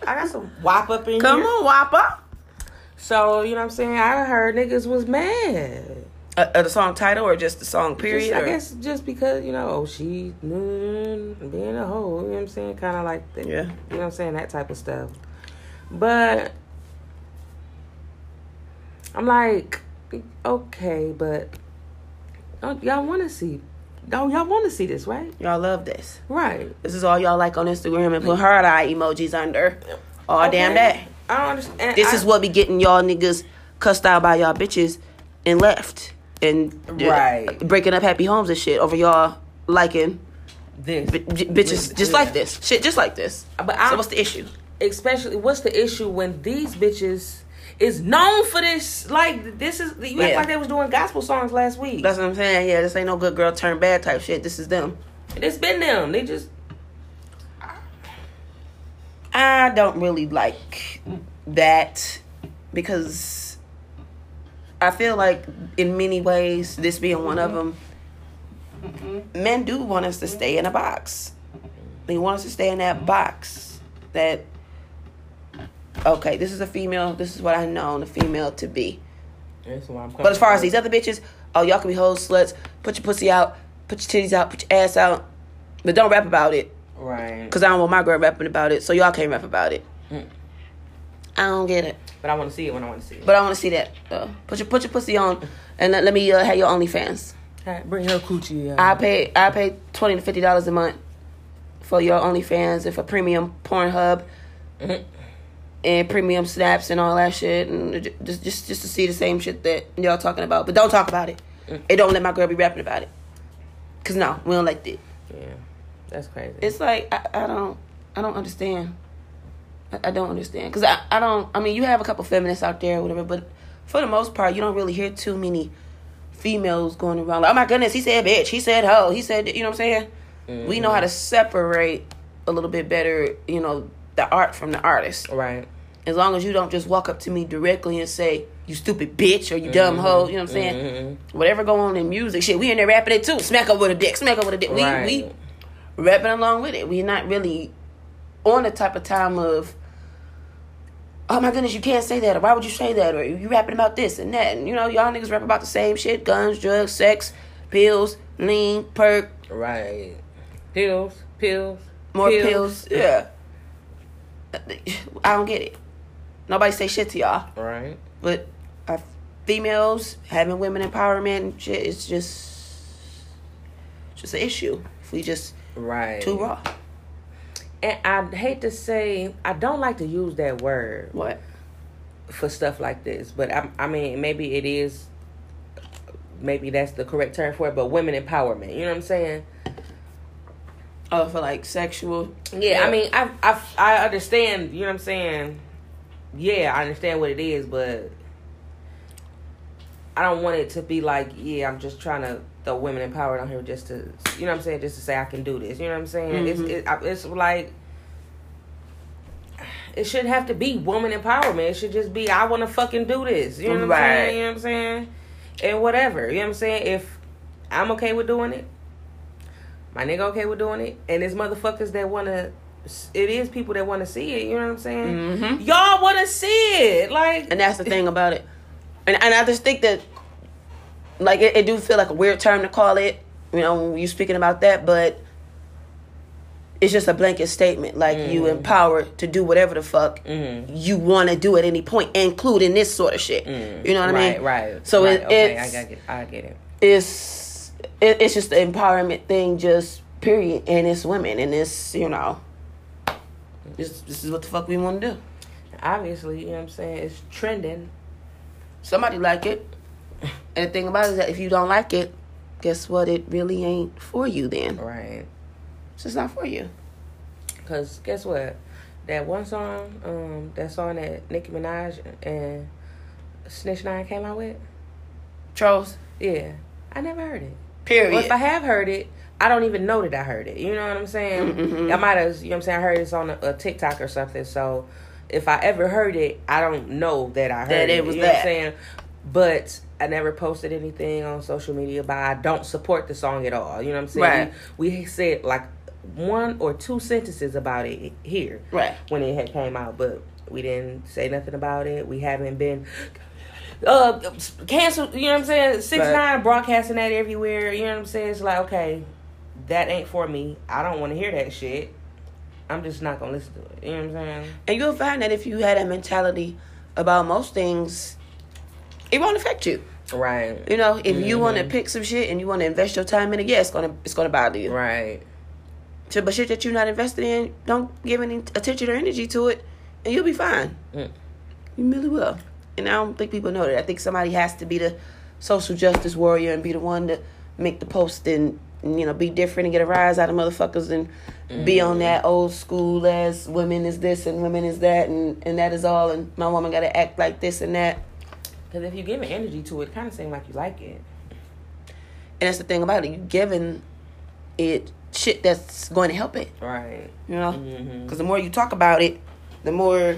I got some WAP up in Come here. on, up. So, you know what I'm saying? I heard niggas was mad. Uh, uh, the song title or just the song period? Just- I guess just because, you know, oh, she mm, being a hoe, you know what I'm saying? Kind of like, the, Yeah. you know what I'm saying? That type of stuff. But I'm like, okay, but y'all want to see? Don't y'all want to see this, right? Y'all love this. Right. This is all y'all like on Instagram and put heart eye emojis under. Oh, damn Okay. that. I don't understand. This I- is what be getting y'all niggas cussed out by y'all bitches and left. And uh, Right. breaking up happy homes and shit over y'all liking this. b- j- bitches just Yeah. like this. Shit just like this. But so I, what's the issue? especially what's the issue when these bitches is known for this? Like this is you act like they was doing gospel songs last week. That's what I'm saying. Yeah, this ain't no good girl turn bad type shit. This is them. It's been them. They just I don't really like that because I feel like in many ways, this being one of mm-hmm. them, men do want us to stay in a box. They want us to stay in that box. That okay, this is a female. This is what I know the female to be. That's why I'm But as far as these other bitches, oh y'all can be hoes, sluts. Put your pussy out, put your titties out, put your ass out, but don't rap about it. right, Cause I don't want my girl rapping about it, so y'all can't rap about it. Mm. I don't get it, but I want to see it when I want to see it. but I want to see that. Uh, put your put your pussy on, and let, let me uh, have your OnlyFans. Bring her coochie out. I pay I pay twenty to fifty dollars a month for your OnlyFans and for premium Pornhub Mhm. And premium snaps and all that shit, and just just just to see the same shit that y'all talking about. But don't talk about it. Mm. And don't let my girl be rapping about it. Cause no, we don't like that. yeah, that's crazy. it's like I, I don't I don't understand. I, I don't understand because I, I don't. I mean, you have a couple feminists out there, or whatever, but for the most part, you don't really hear too many females going around like, "Oh my goodness, he said bitch, he said hoe, he said," you know what I'm saying? We know how to separate a little bit better, you know, the art from the artist. right. As long as you don't just walk up to me directly and say, "You stupid bitch" or "You dumb hoe," you know what I'm saying? Mhm. Whatever go on in music, shit, we in there rapping it too. Smack up with a dick, smack up with a dick. Right. We we rapping along with it. We're not really on the type of time of, oh my goodness, you can't say that, or why would you say that, or you rapping about this and that, and you know, y'all niggas rap about the same shit: guns, drugs, sex, pills, lean, perk, Right. Pills, pills, more pills. Yeah, I don't get it. Nobody say shit to y'all, Right. but uh, females having women empowerment and shit is just just an issue. If we just Right. too raw, And I hate to say, I don't like to use that word what? for stuff like this, but I, I mean, maybe it is. Maybe that's the correct term for it, but women empowerment. You know what I'm saying? Oh, for like sexual. Yeah, I mean, I I I understand. You know what I'm saying? Yeah, I understand what it is, but I don't want it to be like, yeah, I'm just trying to throw women empowered on here just to, you know what I'm saying, just to say I can do this. You know what I'm saying? It's Mhm. it, it's like it shouldn't have to be woman empowerment. It should just be I want to fucking do this. You know what I'm saying? You know what I'm saying? And whatever. You know what I'm saying? If I'm okay with doing it, my nigga okay with doing it, and there's motherfuckers that want to. It is people that want to see it. You know what I'm saying? Mm-hmm. Y'all want to see it, like And that's the thing about it. And and I just think that like it, it do feel like a weird term to call it, you know, you speaking about that, but it's just a blanket statement. Like you Mm. empowered to do whatever the fuck Mhm. you want to do at any point, including this sort of shit. You know what I mean? Right. So right. it, okay, it's I get. I get it. it's it, it's just the empowerment thing, just period. And it's women, and it's you know, this this is what the fuck we want to do. Obviously, you know what I'm saying. It's trending. Somebody like it, and the thing about it is that if you don't like it, guess what? It really ain't for you. Then Right. it's just not for you. Cause guess what? That one song, um, that song that Nicki Minaj and Snitch Nine came out with. Trollz. Yeah, I never heard it. Period. Or if I have heard it, I don't even know that I heard it. You know what I'm saying? Mhm. I might have, you know what I'm saying? I heard it's on a, a TikTok or something. So if I ever heard it, I don't know that I heard That it. it was you know what that. I'm saying? But I never posted anything on social media about I don't support the song at all. You know what I'm saying? Right. We, we said like one or two sentences about it here right. when it had came out, but we didn't say nothing about it. We haven't been uh canceled. You know what I'm saying? Six Right. nine broadcasting that everywhere. You know what I'm saying? It's like okay, that ain't for me. I don't want to hear that shit. I'm just not gonna listen to it. You know what I'm saying? And you'll find that if you had that mentality about most things, it won't affect you. Right. You know, if you want to pick some shit and you want to invest your time in it, yeah, it's gonna it's gonna bother you. Right. So, but shit that you're not invested in, don't give any attention or energy to it, and you'll be fine. Mm. You really will. And I don't think people know that. I think somebody has to be the social justice warrior and be the one to make the post and you know be different and get a rise out of motherfuckers and be on mm. that old school as women is this and women is that and and that is all and my woman got to act like this and that. Because if you give an energy to it, it kind of seems like you like it. And that's the thing about it. You giving it shit that's going to help it. Right. You know. Mm-hmm. Because the more you talk about it, the more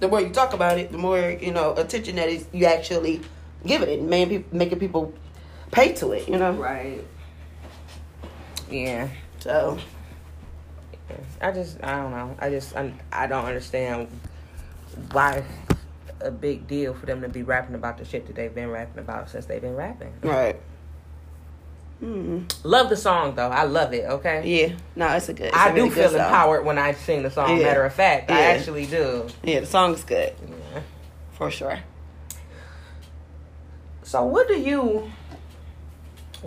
the more you talk about it, the more you know attention that is you actually giving it, man, people, making people pay to it. You know. Right. Yeah. So I just I don't know. I just I, I don't understand why it's a big deal for them to be rapping about the shit that they've been rapping about since they've been rapping. right. Hmm. Love the song though. I love it. Okay. Yeah. No, it's a good. It's I a really do good feel song. empowered when I sing the song. Yeah. Matter of fact, I actually do. Yeah, the song's good Yeah. for sure. So what do you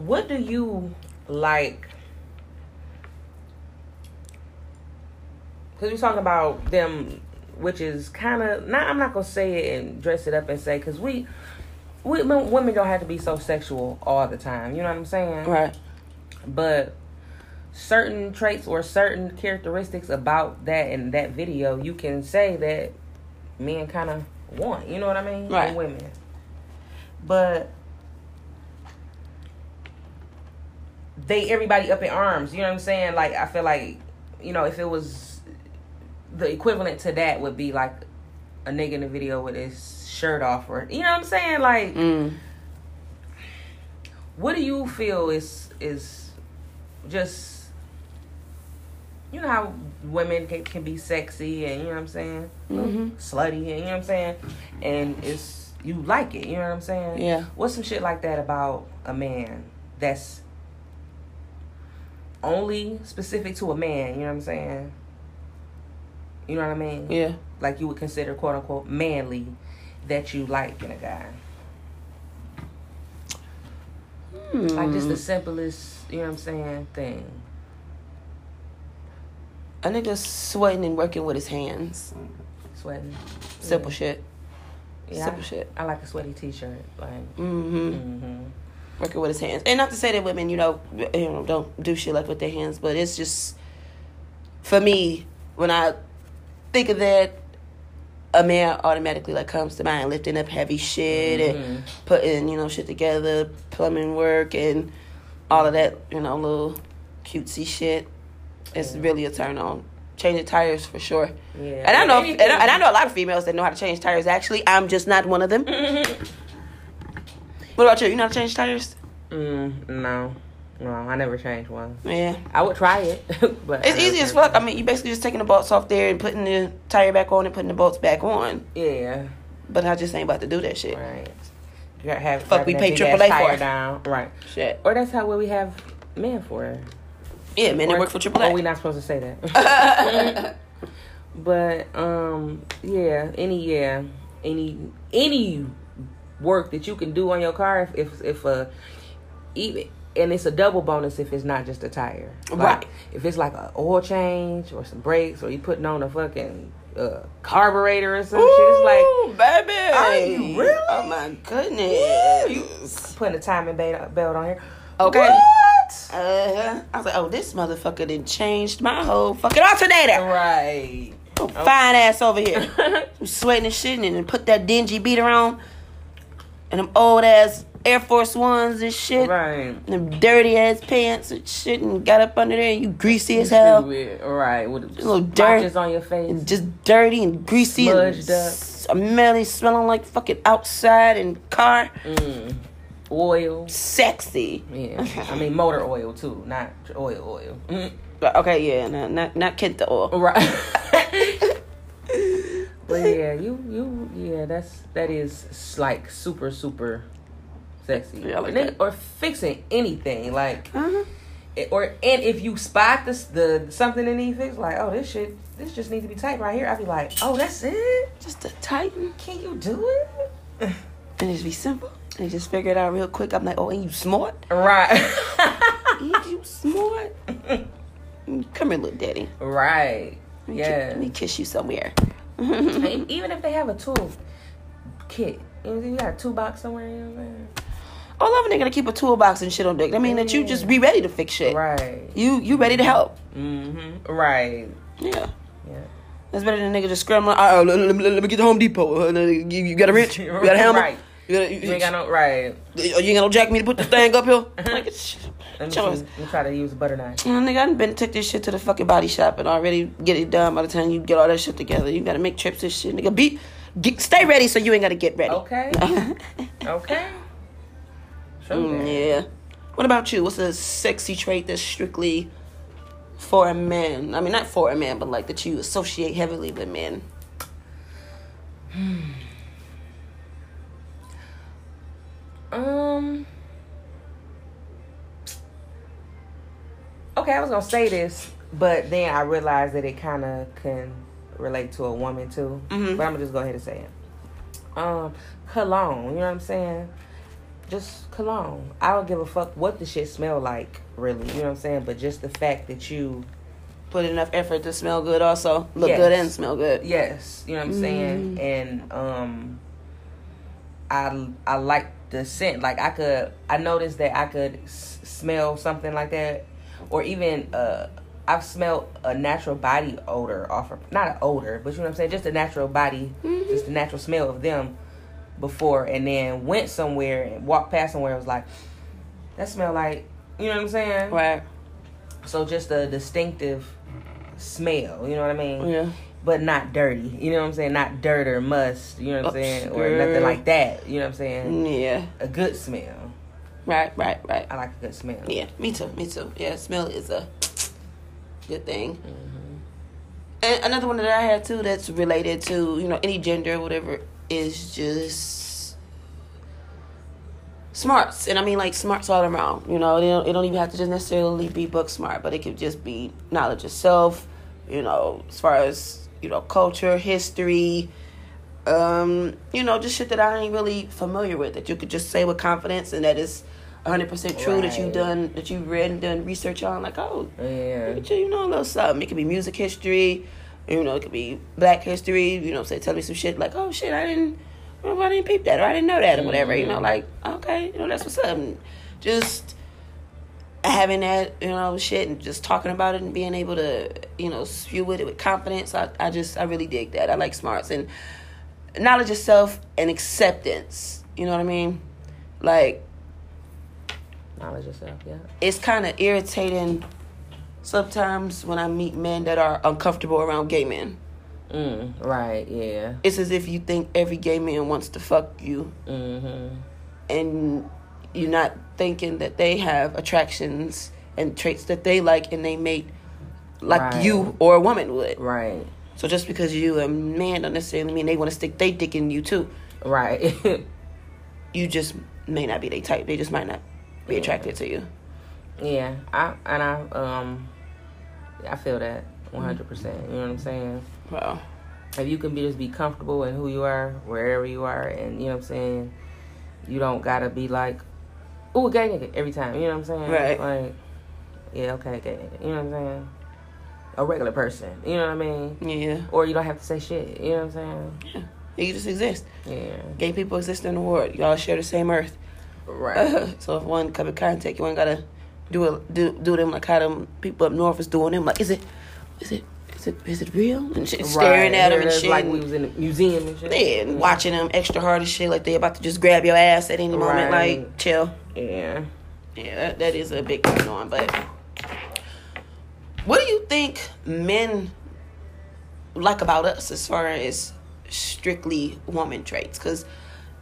what do you like because we're talking about them which is kind of not i'm not gonna say it and dress it up and say because we, we women don't have to be so sexual all the time you know what i'm saying Right. but certain traits or certain characteristics about that in that video you can say that men kind of want you know what i mean Right. And women but they everybody up in arms you know what i'm saying like i feel like you know if it was the equivalent to that would be like a nigga in the video with his shirt off or you know what i'm saying like Mm. what do you feel is is just you know how women can, can be sexy and you know what I'm saying Mhm. slutty and you know what I'm saying and it's you like it you know what I'm saying Yeah. what's some shit like that about a man that's only specific to a man you know what I'm saying you know what I mean Yeah. like you would consider quote unquote manly that you like in a guy like just the Hmm. simplest, you know what I'm saying, thing. a nigga sweating and working with his hands. Sweating. Simple shit. Yeah, Simple I, shit. I like a sweaty t-shirt. Like, Mm-hmm. mm-hmm. Working with his hands. And not to say that women, you know, you know, don't do shit like with their hands, but it's just for me when I think of that, a man automatically like comes to mind lifting up heavy shit Mhm. and putting you know shit together, plumbing work and all of that, you know, little cutesy shit. It's Yeah. really a turn on. Changing tires for sure. Yeah. And I know, and I, and I know a lot of females that know how to change tires. Actually, I'm just not one of them. What about you? You know how to change tires? mm, no, no, I never changed one. Yeah. I would try it, but It's easy as fuck. I mean, you basically just taking the bolts off there and putting the tire back on and putting the bolts back on. Yeah, But I just ain't about to do that shit. right. You have Fuck, we pay AAA for it. down, right? Shit. Or that's how what we have men for. Yeah, men that work for AAA. Oh, we not supposed to say that. but um, yeah, any yeah, any any work that you can do on your car, if if, if uh, even and it's a double bonus if it's not just a tire, Like, Right. If it's like a oil change or some brakes, or you putting on a fucking uh, carburetor or some shit, it's like baby. Are you really? Oh my goodness. you putting a timing belt belt on here. Okay. What? Uh, huh. I was like, oh, this motherfucker done changed my whole fucking alternator. Right. Oh, Fine ass over here. Sweating and shit and put that dingy beater on. And them old ass Air Force Ones and shit. right. And them dirty ass pants and shit and got up under there and you greasy as hell. Stupid. Right. With a little dirt. on your face. And just dirty and greasy Smudged and up. smelly, smelling like fucking outside and car. Mm. Oil. Sexy. Yeah. I mean motor oil too, not oil oil. Mm. Okay, yeah, not not, not Kenta oil. Right. but yeah, you you yeah, that's that is like super super sexy. Yeah, like that. Or fixing anything like Uh-huh. it- or and if you spot this the something that need fixed, like oh this shit this just needs to be tight right here. I'd be like oh that's it. Just to tighten Can you do it? and just be simple. And just figure it out real quick. I'm like, oh, and you smart? Right. Yeah, you smart? Come here, little daddy. right. Let me, ki- Yeah. let me kiss you somewhere. Even if they have a tool kit, you got a toolbox somewhere. You know what I'm saying? All of them, they're gonna keep a toolbox and shit on deck. I mean, that you just be ready to fix shit. Right. You you ready to help? Mm-hmm. Right. Yeah. Yeah. That's better than a nigga just scrambling. Uh, let, let, let, let me get to Home Depot. Uh, you, you got a wrench? You got a hammer? Right. You, got, you, You ain't got no right. you ain't got no jack me to put this thing up here? like, Let me, see, let me try to use a butter knife. Mm, nigga, I done been took this shit to the fucking body shop and already get it done by the time you get all that shit together. You gotta make trips and shit. Nigga, be get, stay ready so you ain't gotta get ready. Okay. Okay. Show Mm, yeah. What about you? What's a sexy trait that's strictly for a man? I mean, not for a man, but like that you associate heavily with men. Um. Okay, I was gonna say this, but then I realized that it kind of can relate to a woman too. Mhm. But I'm gonna just go ahead and say it. Um, cologne. You know what I'm saying? Just cologne. I don't give a fuck what the shit smell like, really. You know what I'm saying? But just the fact that you, Put enough effort to smell good, also look Yes. good and smell good. yes, you know what I'm saying, and um, I I like the scent. Like I could, I noticed that I could s- smell something like that, or even uh, I've smelled a natural body odor off of not an odor, but you know what I'm saying, just a natural body, just the natural smell of them before, and then went somewhere and walked past somewhere. and was like, that smell like, you know what I'm saying? Right. So just a distinctive smell. You know what I mean? Yeah. But not dirty. You know what I'm saying? Not dirt or must. You know what I'm saying? Or nothing like that. You know what I'm saying? Yeah. A good smell. Right. Right. Right. I like a good smell. Yeah. Me too. Me too. Yeah. Smell is a good thing. Mm-hmm. And another one that I had too that's related to you know any gender whatever is just smarts and I mean like smarts all around. You know it don't, it don't even have to just necessarily be book smart, but it could just be knowledge of self. You know as far as you know culture, history. Um, you know, just shit that I ain't really familiar with that you could just say with confidence and that is 100% true that you've done, that you've read and done research on. Like, oh, Yeah. You, you know a little something. It could be music history, you know, it could be black history, you know, say tell me some shit like, oh shit, I didn't I didn't peep that or I didn't know that or whatever, you know, like, okay, you know, that's what's up. And just having that, you know, shit and just talking about it and being able to, you know, spew with it with confidence. I, I just I really dig that. I like smarts and knowledge of self and acceptance. You know what I mean? Like Knowledge yourself, yeah. it's kind of irritating sometimes when I meet men that are uncomfortable around gay men. Mm, right, yeah. It's as if you think every gay man wants to fuck you, Mm-hmm. and you're not thinking that they have attractions and traits that they like and they mate like Right. you or a woman would. Right. So just because you a man don't necessarily mean they want to stick they dick in you too. Right. You just may not be their type. They just might not be Yeah. attracted to you. Yeah, I and I um, I feel that one hundred percent. You know what I'm saying? Well, if you can be just be comfortable in who you are, wherever you are, and you know what I'm saying, you don't gotta be like, ooh, gay nigga every time. You know what I'm saying? Right. Like, yeah, okay, gay nigga. You know what I'm saying? A regular person. You know what I mean? yeah. Or you don't have to say shit. You know what I'm saying? Yeah. You just exist. Yeah. Gay people exist in the world. Y'all share the same earth. Right. so if one come in contact, you ain't gotta do it, do do them like how them people up north is doing them. Like, is it, is it, is it, is it real? And shit, staring at them and shit. Like we was in the museum and shit. yeah, and watching them extra hard as shit, like they about to just grab your ass at any moment. Right. Like, chill. Yeah. Yeah, that, that is a big going on. But what do you think men like about us as far as strictly woman traits? Because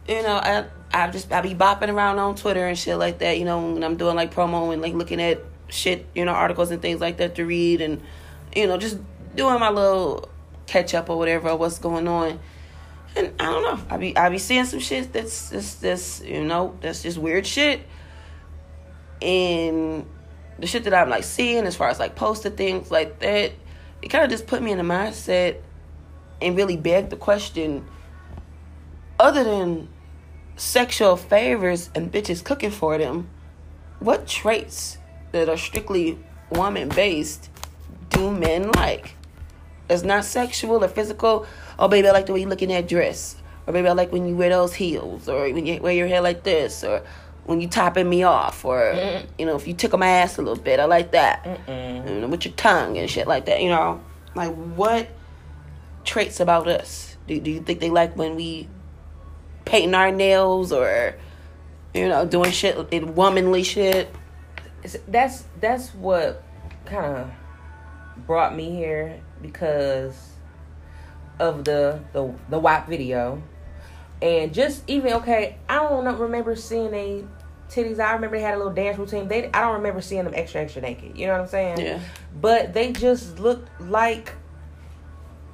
you know, I I just I be bopping around on Twitter and shit like that. You know, when I'm doing like promo and like looking at shit, you know, articles and things like that to read, and you know, just doing my little catch up or whatever what's going on. And I don't know. I be I be seeing some shit that's that's that's you know that's just weird shit and the shit that I'm like seeing as far as like posted things like that, it kind of just put me in the mindset and really begged the question other than sexual favors and bitches cooking for them, what traits that are strictly woman based do men like? It's not sexual or physical. Oh, baby, I like the way you look in that dress. Or, baby, I like when you wear those heels. Or when you wear your hair like this. Or when you topping me off. Or, you know, if you tickle my ass a little bit. I like that. You know, with your tongue and shit like that. You know, like what traits about us do, do you think they like when we painting our nails or, you know, doing shit, in womanly shit? That's that's what kind of brought me here because of the the the WAP video, and just even okay, I don't remember seeing they titties. I remember they had a little dance routine. They I don't remember seeing them extra extra naked. You know what I'm saying? Yeah. But they just looked like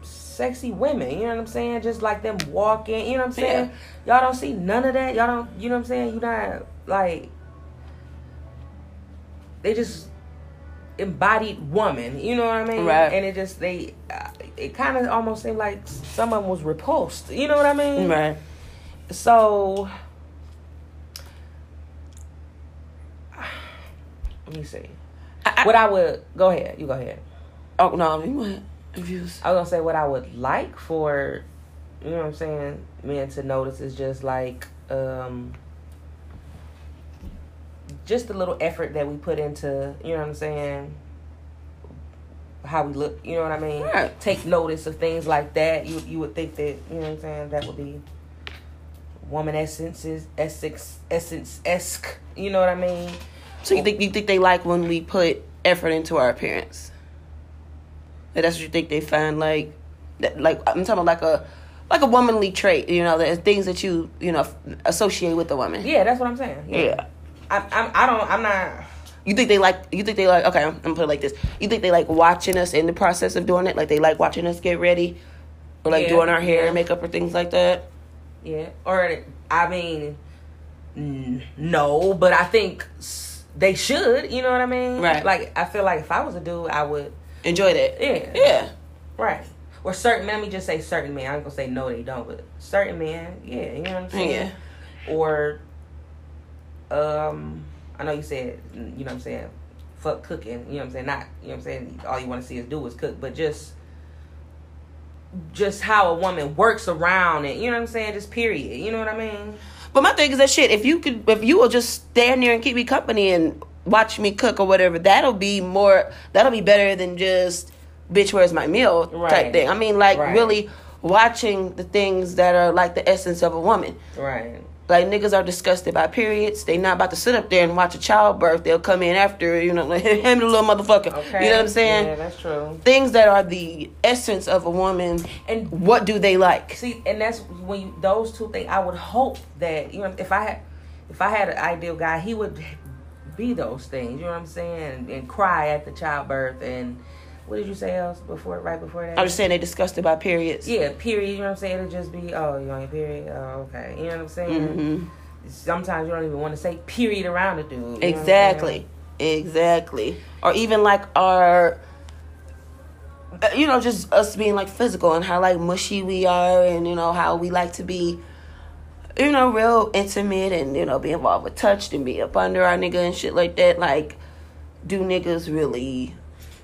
sexy women. You know what I'm saying? Just like them walking. You know what I'm saying? Y'all don't see none of that. Y'all don't. You know what I'm saying? You not like they just embodied woman. You know what I mean? Right. And it just they. Uh, it kind of almost seemed like some of them was repulsed. You know what I mean? Right. So let me see. I- I- what I would go ahead. You go ahead. Oh, no, you went views. I was gonna say what I would like for you know what I'm saying, men to notice is just like um just the little effort that we put into, you know what I'm saying, how we look, you know what I mean? Right. Take notice of things like that. You you would think that, you know what I'm saying, that would be woman essences essence essence esque, you know what I mean? So you think you think they like when we put effort into our appearance? That That's what you think they find like that like I'm talking about like a like a womanly trait, you know, the things that you, you know, associate with a woman. Yeah, that's what I'm saying. Yeah. I I'm I don't I'm not You think they like you think they like okay, I'm gonna put it like this. You think they like watching us in the process of doing it? Like they like watching us get ready? Or like Yeah, doing our hair yeah. and makeup or things like that? Yeah, or I mean, n- no, but I think they should. You know what I mean? Right. Like I feel like if I was a dude, I would. Enjoy that. Yeah. Yeah. Right. Or certain. Let me just say certain men. I'm gonna say no, they don't, but certain men, yeah. You know what I'm saying? Yeah. Or, um, I know you said, you know what I'm saying, fuck cooking. You know what I'm saying? Not, you know what I'm saying. All you want to see is do is cook, but just. Just how a woman works around it, you know what I'm saying? Just period. You know what I mean? But my thing is that shit. If you could, if you will just stand there and keep me company and watch me cook or whatever, that'll be more. That'll be better than just bitch, where's my meal type Right. thing. I mean, like Right. really watching the things that are like the essence of a woman. Right. Like niggas are disgusted by periods. They not about to sit up there and watch a childbirth. They'll come in after, you know, like, him the little motherfucker. Okay. You know what I'm saying? Yeah, that's true. Things that are the essence of a woman. And What do they like? see, and that's when you, those two things. I would hope that you know, if I had, if I had an ideal guy, he would be those things. You know what I'm saying? And, and cry at the childbirth. And what did you say else before? Right before that? I'm just saying they disgusted by periods. yeah, period. You know what I'm saying? It'll just be, oh, you on your period? Oh, okay. You know what I'm saying? hmm Sometimes you don't even want to say period around a dude. you know what I'm Exactly. Exactly. Or even like our you know, just us being like physical and how like mushy we are and you know how we like to be you know, real intimate and, you know, be involved with touch and be up under our nigga and shit like that. Like, do niggas really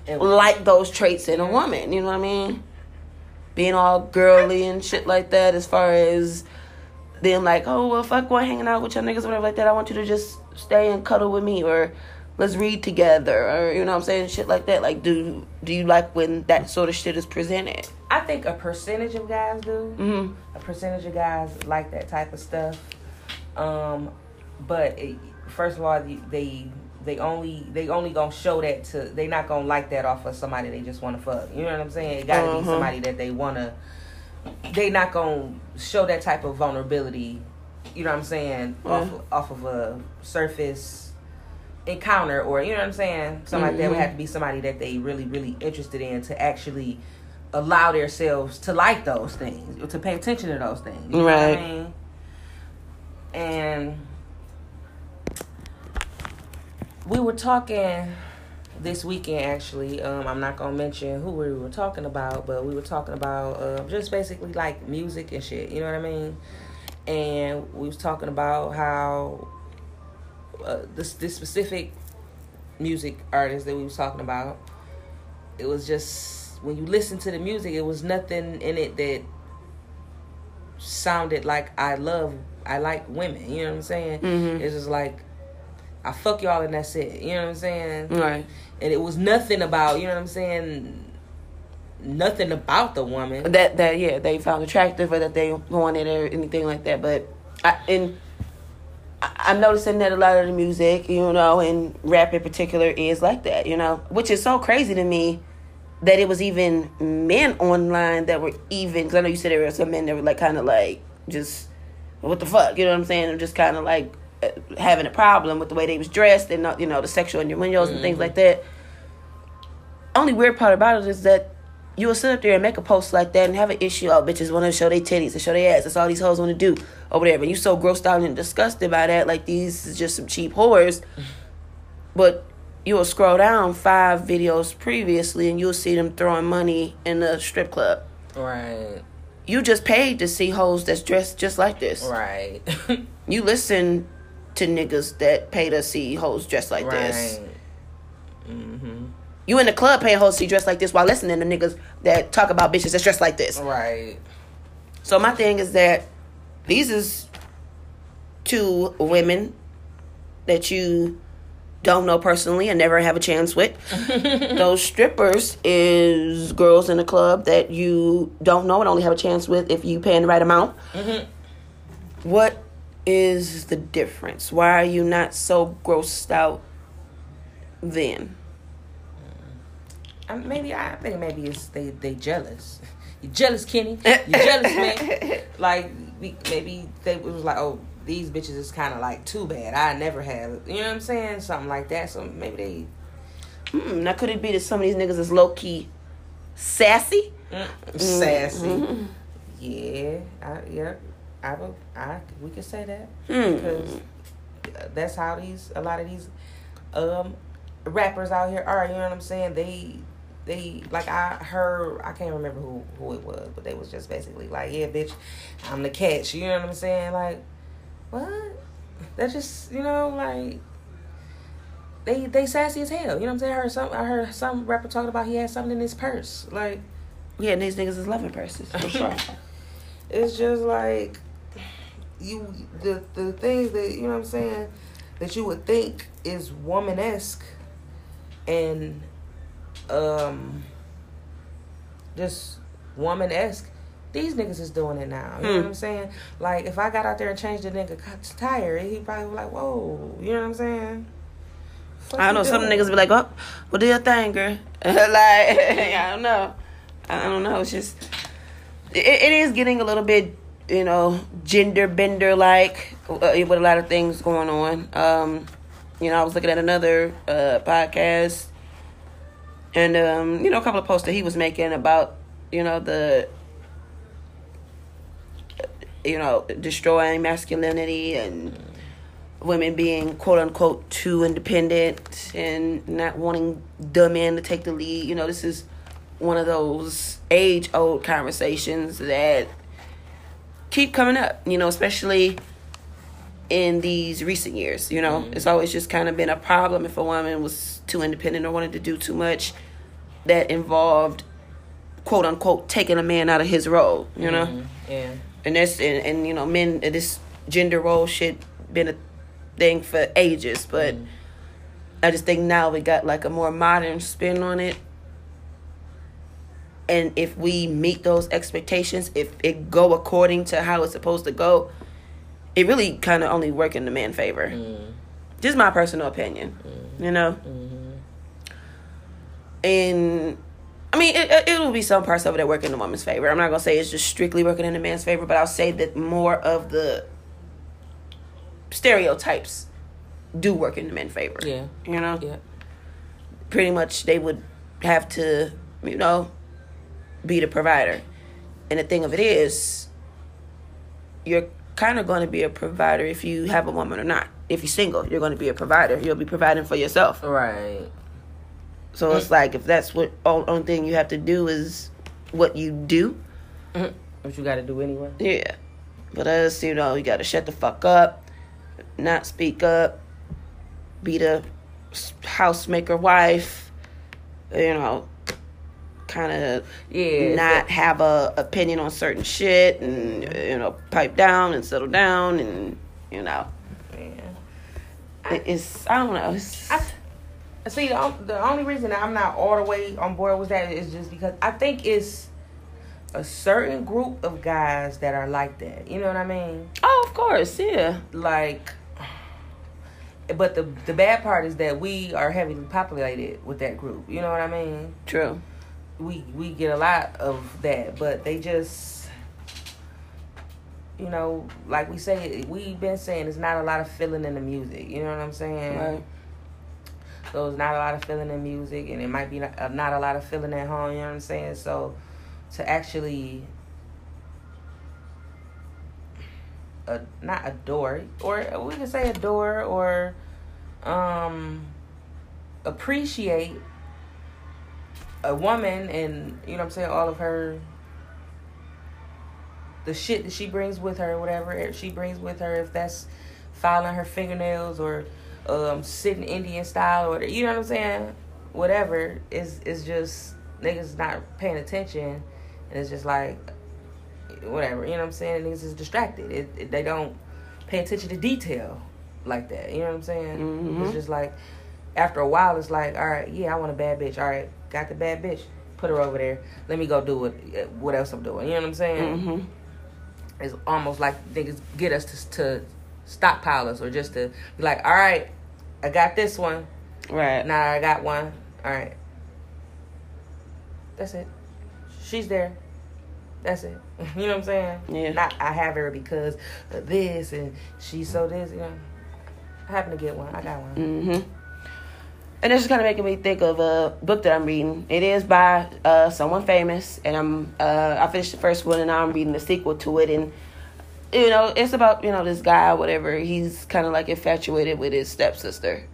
like those traits in a woman? You know what I mean? Being all girly and shit like that as far as them like, oh well fuck going hanging out with your niggas or whatever like that. I want you to just stay and cuddle with me or let's read together or you know what I'm saying shit like that. Like do do you like when that sort of shit is presented? I think a percentage of guys do. Mm-hmm. A percentage of guys like that type of stuff. Um, but it, first of all, they they only they only gonna show that to they not gonna like that off of somebody they just want to fuck. You know what I'm saying? It gotta Uh-huh. be somebody that they wanna. They not gonna show that type of vulnerability. You know what I'm saying? Off Yeah. off of a surface encounter or you know what I'm saying? Something like that would Mhm. have to be somebody that they really really interested in to actually allow themselves to like those things or to pay attention to those things. You know what Right. I mean? And we were talking this weekend actually. Um, I'm not gonna mention who we were talking about, but we were talking about uh, just basically like music and shit. You know what I mean? And we was talking about how uh, this this specific music artist that we was talking about. It was just when you listen to the music, it was nothing in it that sounded like I love, I like women. You know what I'm saying? Mhm. It's just like I fuck y'all and that's it. You know what I'm saying? Right. And it was nothing about, you know what I'm saying? Nothing about the woman. That that yeah, they found attractive or that they wanted or anything like that. But I and I'm noticing that a lot of the music, you know, and rap in particular, is like that. You know, which is so crazy to me that it was even men online that were even. Because I know you said there were some men that were like kind of like just what the fuck, you know what I'm saying? Just kind of like having a problem with the way they was dressed and uh, you know the sexual innuendos and things like that. Only weird part about it is that you will sit up there and make a post like that and have an issue. Oh, bitches want to show their titties and show their ass. That's all these hoes want to do or whatever. And you so grossed out and disgusted by that, like these is just some cheap whores. But you will scroll down five videos previously and you'll see them throwing money in the strip club. Right. You just paid to see hoes that's dressed just like this. Right. You listen to niggas that pay to see hoes dressed like this. Mm-hmm. You in the club paying hoes to see dressed like this while listening to niggas that talk about bitches that's dressed like this. Right. So my thing is that these is two women that you don't know personally and never have a chance with. Those strippers is girls in a club that you don't know and only have a chance with if you paying the right amount. What is the difference? Why are you not so grossed out then? I, maybe I think maybe it's they they jealous. You jealous, Kenny? You jealous, man? Like we- maybe they was like, oh, these bitches is kind of like too bad. I never have, you know what I'm saying? Something like that. So maybe they Hmm, now could it be that some of these niggas is low key sassy? mm, sassy. Yeah, I, yeah, I will. I we could say that Hmm. because that's how these a lot of these um rappers out here are. You know what I'm saying? They they like I heard I can't remember who who it was, but they was just basically like, yeah, bitch, I'm the catch. You know what I'm saying? Like what? That just you know like. They they sassy as hell. You know what I'm saying? I heard some I heard some rapper talking about he had something in his purse. Like Yeah, and these niggas is loving purses for sure. it's just like you the the things that you know what I'm saying that you would think is woman esque and um just woman esque. These niggas is doing it now. You know Hmm. what I'm saying? Like if I got out there and changed the nigga tire, he probably was like, "Whoa," you know what I'm saying? Fuck I know some doing? niggas be like, "Oh, well, do your thing, girl." like, I don't know. I don't know. It's just it, it is getting a little bit, you know, gender bender like uh, with a lot of things going on. Um, you know, I was looking at another uh, podcast, and um, you know, a couple of posts that he was making about, you know, the you know, destroying masculinity and women being quote unquote too independent and not wanting the men to take the lead. You know, this is one of those age old conversations that keep coming up, you know, especially in these recent years. You know, mm-hmm. it's always just kind of been a problem if a woman was too independent or wanted to do too much that involved quote unquote taking a man out of his role, you know? Mm-hmm. Yeah. And that's and, and you know, men this gender role shit been a thing for ages, but mm. I just think now we got like a more modern spin on it. And if we meet those expectations, if it go according to how it's supposed to go, it really kind of only work in the man favor. Mm. Just my personal opinion, mm. you know. Mm-hmm. And I mean, it, it will be some parts of it that work in the woman's favor. I'm not gonna say it's just strictly working in the man's favor, but I'll say that more of the stereotypes do work in the men's favor. Yeah. You know? Yeah. Pretty much they would have to, you know, be the provider. And the thing of it is, you're kind of going to be a provider if you have a woman or not. If you're single, you're going to be a provider. You'll be providing for yourself. Right. So it's like if that's what all only thing you have to do is what you do. Mm-hmm. What you got to do anyway. Yeah. But as you know, you got to shut the fuck up not speak up, be the housemaker wife, you know, kind of yeah, not have a opinion on certain shit and you know pipe down and settle down and you know yeah. it's I don't know it's, I, see the, the only reason I'm not all the way on board with that is just because I think it's a certain group of guys that are like that you know what I mean oh of course yeah like but the the bad part is that we are heavily populated with that group. You know what I mean? True. We we get a lot of that, but they just you know, like we say, we've been saying, it's not a lot of feeling in the music. You know what I'm saying? Right. So it's not a lot of feeling in music, and it might be not, uh, not a lot of feeling at home. You know what I'm saying? So to actually a not adore or we can say adore or um appreciate a woman and you know what I'm saying all of her the shit that she brings with her whatever she brings with her if that's filing her fingernails or um sitting Indian style or you know what I'm saying whatever is is just niggas not paying attention and it's just like whatever. You know what I'm saying? Niggas is distracted. It, it, they don't pay attention to detail like that. You know what I'm saying? Mm-hmm. It's just like after a while, it's like, all right, yeah, I want a bad bitch. All right, got the bad bitch. Put her over there. Let me go do it. What else I'm doing? You know what I'm saying? Mm-hmm. It's almost like niggas get us to, to stockpile us or just to be like, all right, I got this one. Right. Now I got one. All right. That's it. She's there. That's it. You know what I'm saying? Yeah. Not I have her because of this and she's so this. You know, I happen to get one. I got one. Mm-hmm. And this is kind of making me think of a book that I'm reading. It is by uh, someone famous, and I'm uh, I finished the first one, and now I'm reading the sequel to it. And you know, it's about you know this guy, whatever. He's kind of like infatuated with his stepsister,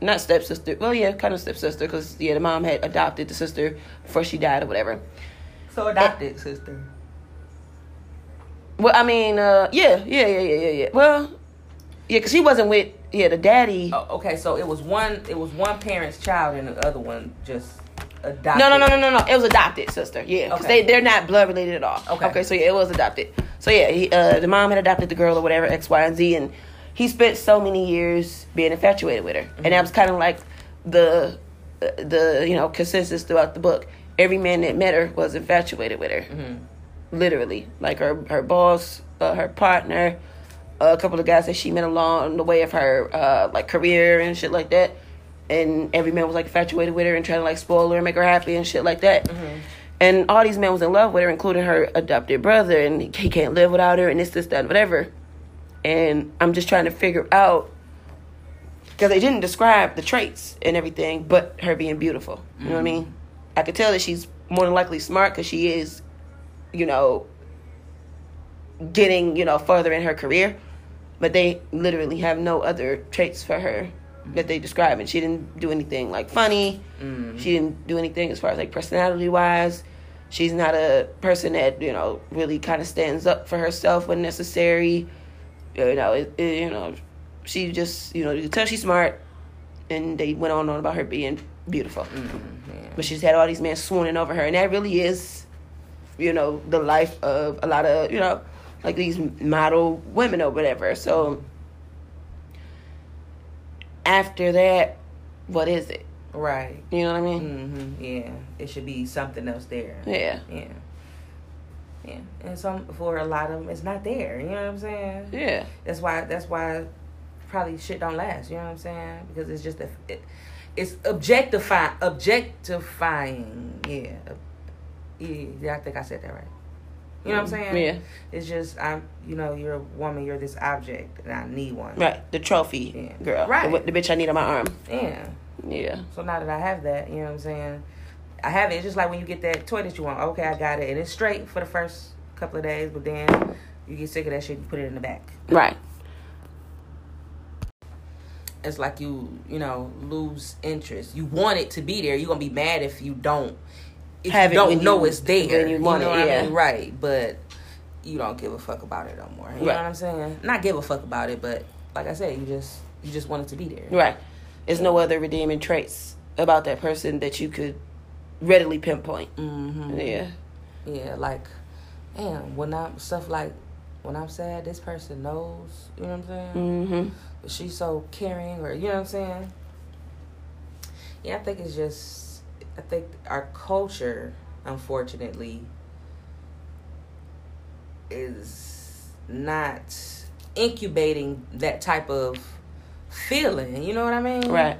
not stepsister. Well, yeah, kind of stepsister, because yeah, the mom had adopted the sister before she died or whatever. So adopted sister. Well, I mean, uh, yeah, yeah, yeah, yeah, yeah, yeah. Well, yeah, because he wasn't with yeah the daddy. Oh, okay, so it was one. It was one parent's child, and the other one just adopted. No, no, no, no, no, no. It was adopted sister. Yeah, because okay. they they're not blood related at all. Okay. Okay, so yeah, it was adopted. So yeah, he, uh, the mom had adopted the girl or whatever X, Y, and Z, and he spent so many years being infatuated with her, mm-hmm. and that was kind of like the the you know consensus throughout the book every man that met her was infatuated with her. Mm-hmm. Literally, like her her boss, uh, her partner, uh, a couple of guys that she met along the way of her uh, like career and shit like that. And every man was like infatuated with her and trying to like spoil her and make her happy and shit like that. Mm-hmm. And all these men was in love with her, including her adopted brother, and he can't live without her, and this, this, that, whatever. And I'm just trying to figure out because they didn't describe the traits and everything, but her being beautiful. You know what I mm-hmm. mean? I could tell that she's more than likely smart because she is, you know, getting you know further in her career. But they literally have no other traits for her that they describe. And she didn't do anything like funny. Mm. She didn't do anything as far as like personality wise. She's not a person that you know really kind of stands up for herself when necessary. You know, it, it, you know, she just you know you can tell she's smart, and they went on and on about her being beautiful. Mm, yeah. But she's had all these men swooning over her, and that really is, you know, the life of a lot of you know, like these model women or whatever. So after that, what is it? Right. You know what I mean? hmm Yeah. It should be something else there. Yeah. Yeah. Yeah. And some for a lot of them, it's not there. You know what I'm saying? Yeah. That's why. That's why probably shit don't last. You know what I'm saying? Because it's just a, it, it's objectifying. Objectifying. Yeah. Yeah. yeah, I think I said that right. You know what I'm mm-hmm. saying? Yeah. It's just I'm. You know, you're a woman. You're this object, and I need one. Right. The trophy Yeah. girl. Right. The, the bitch I need on my arm. Yeah. Yeah. So now that I have that, you know what I'm saying? I have it. It's just like when you get that toy that you want. Okay, I got it, and it's straight for the first couple of days, but then you get sick of that shit. You put it in the back. Right. It's like you, you know, lose interest. You want it to be there. You're gonna be mad if you don't. If you don't know you- it's there. when you want know it, what I mean? Right, but you don't give a fuck about it no more. You know what I'm saying? Not give a fuck about it, but like I said, you just you just want it to be there. Right. There's no other redeeming traits about that person that you could readily pinpoint. Mm-hmm. Yeah. Yeah, like, damn, when I'm stuff like when I'm sad, this person knows. You know what I'm saying? Mm-hmm. She's so caring, or you know what I'm saying? Yeah, I think it's just, I think our culture, unfortunately, is not incubating that type of feeling. You know what I mean? Right.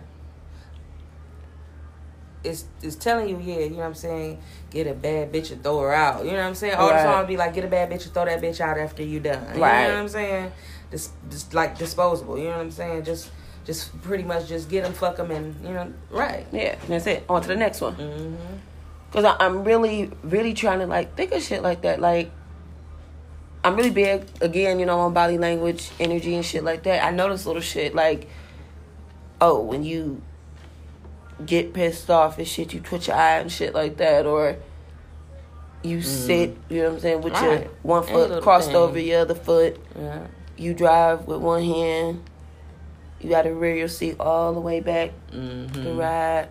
it's it's telling you, yeah, you know what I'm saying, get a bad bitch and throw her out. You know what I'm saying? All Right. the songs be like, get a bad bitch and throw that bitch out after you done. Right. You know what I'm saying? Just, just like disposable. You know what I'm saying? Just, just pretty much just get them, fuck them, and you know, right. Yeah. That's it. On to the next one. Mm-hmm. Cause I, I'm really, really trying to like think of shit like that. Like, I'm really big again, you know, on body language, energy, and shit like that. I notice little shit like, oh, when you get pissed off and shit, you twitch your eye and shit like that, or you sit, you know what I'm saying, with your one foot crossed thing. over your other foot. Yeah. You drive with one hand. You got to rear your seat all the way back to Mm-hmm. ride.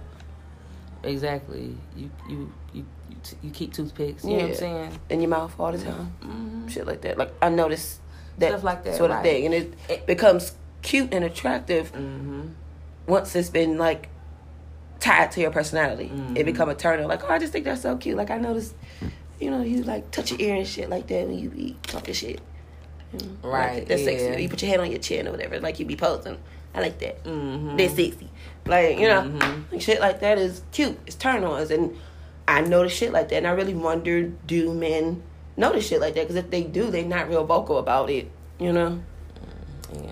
Exactly. You, you, you, you, t- you keep toothpicks. You know what I'm Yeah. saying? in your mouth all the time. Mm-hmm. Shit like that. Like I noticed that, Stuff like that, sort of thing, and it, It- becomes cute and attractive Mm-hmm. once it's been like tied to your personality. It become a turn. Like oh, I just think that's so cute. Like I noticed, you know, you like touch your ear and shit like that when you be talking shit. I like Right, that's yeah. sexy. You put your hand on your chin or whatever, like you be posing. I like that. Mm-hmm. That's sexy. Like you know, Mhm. like, shit like that is cute. It's turn ons, and I notice shit like that, and I really wonder, do men notice shit like that? Because if they do, they're not real vocal about it. You know. Yeah.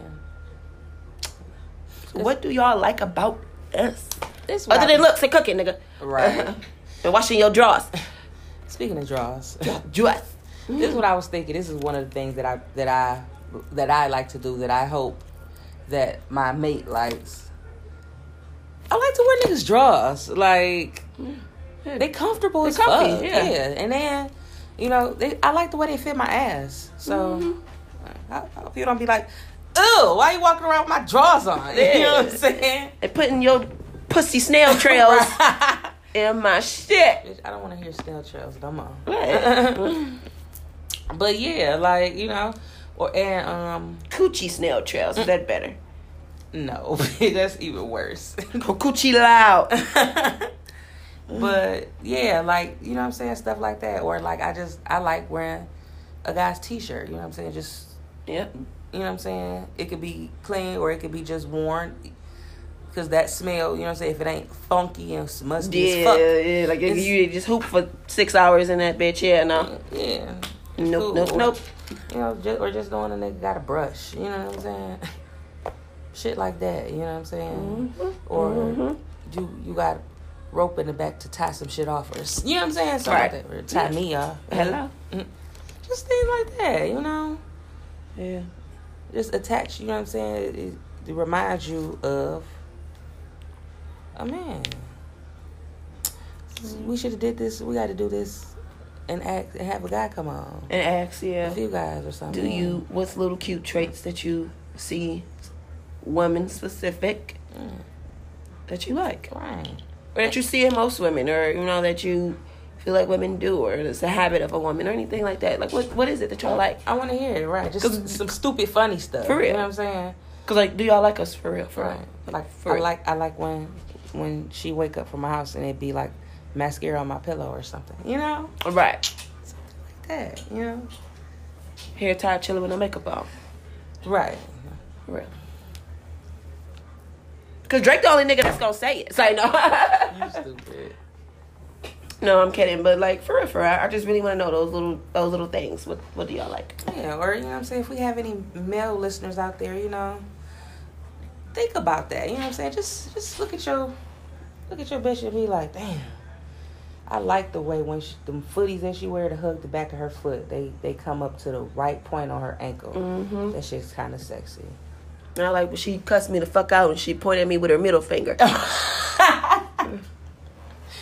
So what do y'all like about us? This Other than looks and cooking, nigga. Right. and washing your drawers. Speaking of drawers, drawers. This is what I was thinking. This is one of the things that I that I that I like to do. That I hope that my mate likes. I like to wear niggas' drawers. Like they comfortable They as comfy, fuck. yeah. Yeah. and then you know they, I like the way they fit my ass. So Mm-hmm. I, I hope you don't be like, "Ew, why you walking around with my drawers on?" You know what I'm saying? And putting your pussy snail trails in my shit. I don't want to hear snail trails no more. Right. but yeah, like you know, or and um. Coochie snail trails. Is that better? No, that's even worse. Coochie loud. but yeah, like you know what I'm saying, stuff like that. Or like I just I like wearing a guy's t-shirt. You know what I'm saying? Just Yep. you know what I'm saying. It could be clean or it could be just worn. Cause that smell, you know what I'm saying. If it ain't funky and musty as Yeah, fuck, yeah. Like if you just hoop for six hours in that bitch, yeah, no. yeah, Nope, nope, nope. You know, just, or just knowing a nigga got a brush. You know what I'm saying? Shit like that. You know what I'm saying? Mhm. Or Mhm. you you got rope in the back to tie some shit off, or you know what I'm saying? Something Right. like that, or tie me off. Hello. Just things like that. You know? Yeah. just attach. You know what I'm saying? It, it reminds you of a man. We should have did this. We got to do this, and act and have a guy come on. And ask, yeah. A few guys or something. Do you? What's little cute traits that you see, women specific, Mm. that you like, Right. or that you see in most women, or you know that you feel like women do, or it's a habit of a woman, or anything like that? Like, what what is it that y'all like? I want to hear it. Right. Just some stupid, funny stuff. For real. You know what I'm saying? Cause like, do y'all like us for real? For Right. real? Like For I real. like I like when when she wake up from my house and it'd be like mascara on my pillow or something. You know? Right. Something like that. You know? Hair tied, chilling with no makeup on. Right. For real. Cause Drake the only nigga that's gonna say it. Say no. You stupid. no, I'm kidding. But like for real, for real, I just really want to know those little those little things. What what do y'all like? Yeah, or you know what I'm saying? If we have any male listeners out there, you know, think about that. You know what I'm saying? Just just look at your look at your bitch and be like, damn. I like the way when she, them footies that she wear to hug the back of her foot, they they come up to the right point on her ankle. Mm-hmm. That shit's kind of sexy. And I like when she cussed me the fuck out and she pointed at me with her middle finger.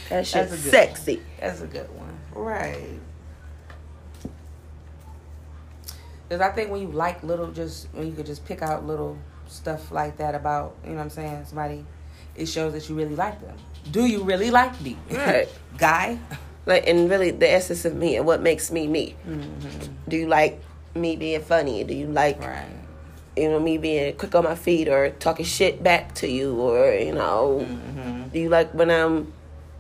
That shit's That's sexy. That's a good one. Right. Because I think when you like little, just when you could just pick out little stuff like that about, you know what I'm saying, somebody, it shows that you really like them. Do you really like me? Right. Guy? Like and really the essence of me and what makes me me. Mm-hmm. Do you like me being funny? Do you like Right. you know me being quick on my feet or talking shit back to you or you know Mm-hmm. do you like when I'm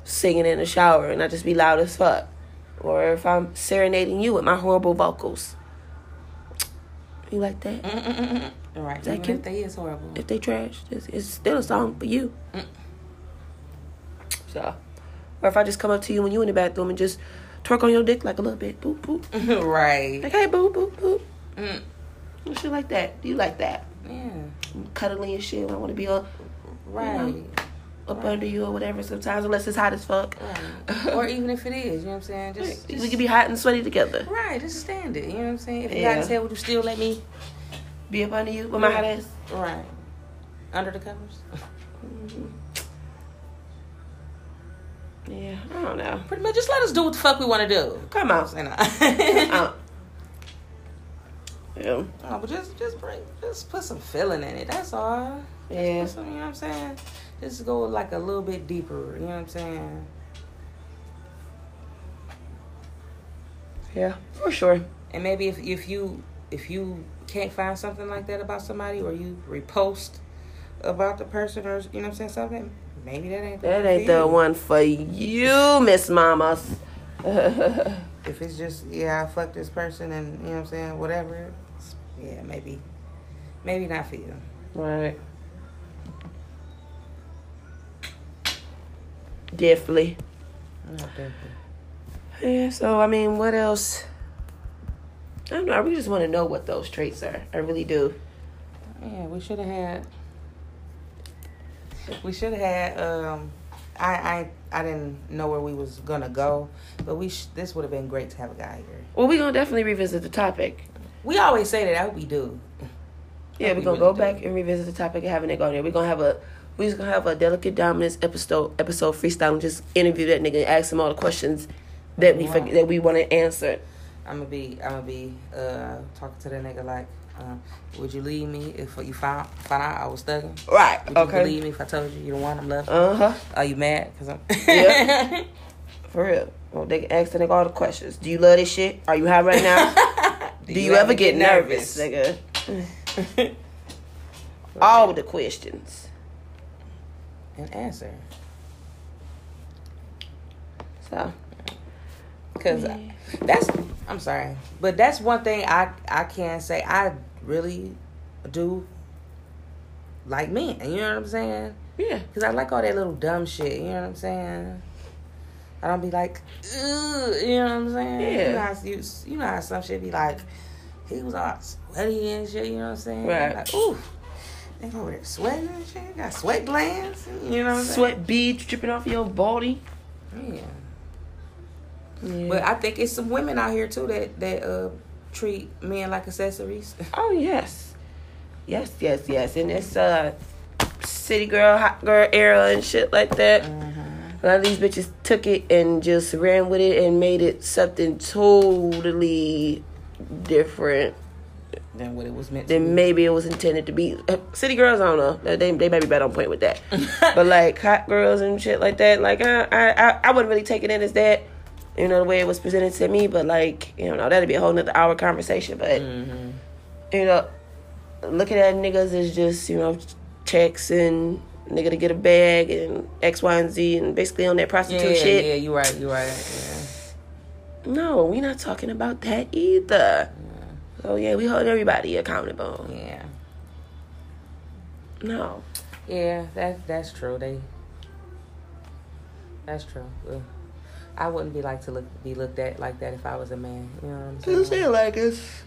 singing in the shower and I just be loud as fuck? Or if I'm serenading you with my horrible vocals. You like that? Right. if they is horrible. If they trash, it's, it's still a song for you. Mm. So, or if I just come up to you when you in the bathroom and just twerk on your dick like a little bit, boop boop, right. like hey boop boop boop, Mm. and shit like that. Do you like that? Yeah. Cuddling and shit. I want to be up, Right. up under you or whatever. Sometimes, unless it's hot as fuck. Right. or even if it is, you know what I'm saying? Just, we just can be hot and sweaty together. Right, just stand it. You know what I'm saying? If you Yeah. got to tell, would you still let me? Be up under you with my hot ass. Right. Under the covers? Yeah, I don't know. Pretty much, just let us do what the fuck we want to do. Come on. You know? Uh, yeah. oh, but just, just bring, just put some feeling in it. That's all. Yeah. Put some, you know what I'm saying? Just go like a little bit deeper. You know what I'm saying? Yeah, for sure. And maybe if if you if you can't find something like that about somebody, or you repost about the person, or you know what I'm saying, something. Maybe that ain't the That one ain't for the you. one for you, Miss Mamas. If it's just yeah, I fucked this person and you know what I'm saying, whatever. Yeah, maybe, maybe not for you. right. Definitely. Yeah, so I mean, what else? I don't know. I really just want to know what those traits are. I really do. Yeah, we should have had. We should have had. Um, I I I didn't know where we was gonna go, but we sh- this would have been great to have a guy here. Well, we're going to definitely revisit the topic. We always say that. I hope we do. Yeah, We we're going to really go do. back and revisit the topic and having it go there. We're going to have a. We're just gonna have a delicate dominance episode, episode freestyle, and just interview that nigga and ask him all the questions that we Wow. that we want to answer. I'm gonna be I'm gonna be uh talking to that nigga like, uh, would you leave me if you found found out I was thugging? Right. Would you Okay. believe me if I told you you don't want him love? Uh huh. Are you mad? Cause I'm. Yeah. For real. Well, they can ask the nigga all the questions. Do you love this shit? Are you high right now? Do, you, ever get, nervous, nigga? all the questions. And answer. So Cause that's I'm sorry, but that's one thing I I can say I really do like men. You know what I'm saying? yeah. Cause I like all that little dumb shit. You know what I'm saying? I don't be like, Ugh, you know what I'm saying? Yeah. You know, how, you, you know how some shit be like, he was all sweaty and shit. You know what I'm saying? Right. Like, ooh, they go over there sweating and shit. Got sweat glands. You know what I'm Sweat beads dripping off your body. Yeah. Yeah. But I think it's some women out here too that that uh treat men like accessories. oh yes. Yes, yes, yes. And it's uh city girl, hot girl era and shit like that. A lot of these bitches took it and just ran with it and made it something totally different Than what it was meant be. maybe it was intended to be. City girls, I don't know. They they may be better on point with that. but like hot girls and shit like that, like I I I- I wouldn't really take it in as that. You know the way it was presented to me, but like you know that'd be a whole nother hour conversation. But Mm-hmm. you know, looking at niggas is just you know checks and nigga to get a bag and X Y and Z and basically on that Yeah, prostitute yeah, shit. yeah, you're right, you're right. Yeah. No, we not talking about that either. So yeah, we hold everybody accountable. Yeah. No. Yeah, that that's true. They that's true. Ugh. I wouldn't be like to look be looked at like that if I was a man. You know what I'm I'm saying? saying like it's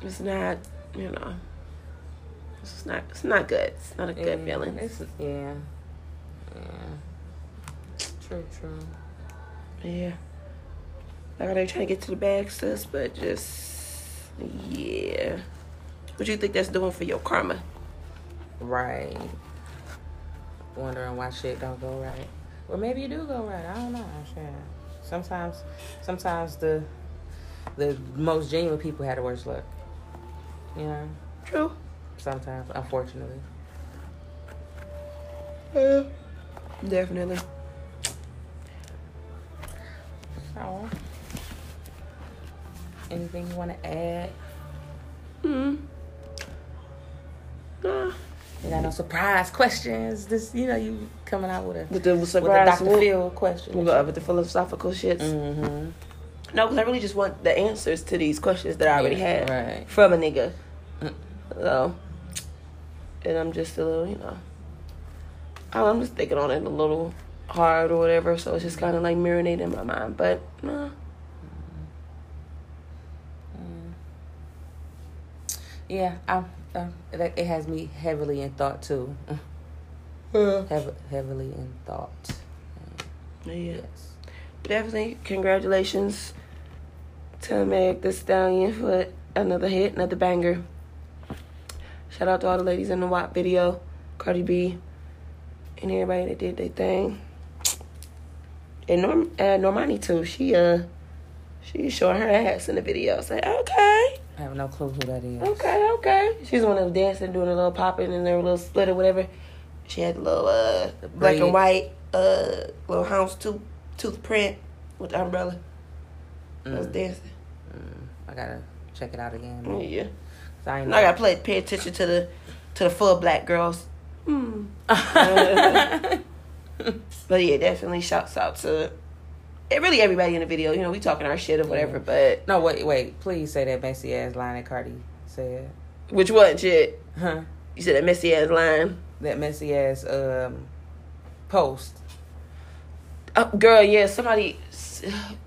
it's not, you know. It's not it's not good. It's not a good yeah, feeling. It's, yeah. Yeah. True, true. Yeah. Like I ain't trying to get to the bag, sis, but just yeah. What do you think that's doing for your karma? Right. Wondering why shit don't go right. Or maybe you do go right. I don't know. Sometimes sometimes the the most genuine people had the worst luck. You know? True. Sometimes, unfortunately. Yeah. Definitely. So anything you wanna add? Hmm. Nah. You got no surprise questions. This you know, you coming out with a With the with a surprise Dr. Phil question. With the, with the philosophical shits. Mm-hmm. No, because I really just want the answers to these questions that I already had Right. from a nigga. Mm. So, and I'm just a little, you know, I'm just thinking on it a little hard or whatever. So it's just kind of like marinating in my mind. But nah, Yeah, I'm, um, it it has me heavily in thought too. yeah, Heav- heavily in thought. yeah. Yes. Definitely, congratulations to Meg Thee Stallion for another hit, another banger. Shout out to all the ladies in the WAP video, Cardi B, and everybody that did their thing. And Norm, uh, Normani too. She uh, she showing her ass in the video. Say okay, I have no clue who that is. okay, okay. She's one of them dancing, doing a little popping and their little split or whatever. She had the little uh, black and white uh, little house tooth tooth print with the umbrella. I was Mm, dancing. mm, I gotta check it out again. Yeah. I, ain't I gotta play, pay attention to the to the full black girls. Hmm. But yeah, definitely shouts out to really everybody in the video. You know, we talking our shit or whatever, but no, wait, wait. Please say that messy ass line that Cardi said. which one shit? Huh? You said that messy ass line. That messy ass um post. Oh, girl, yeah, somebody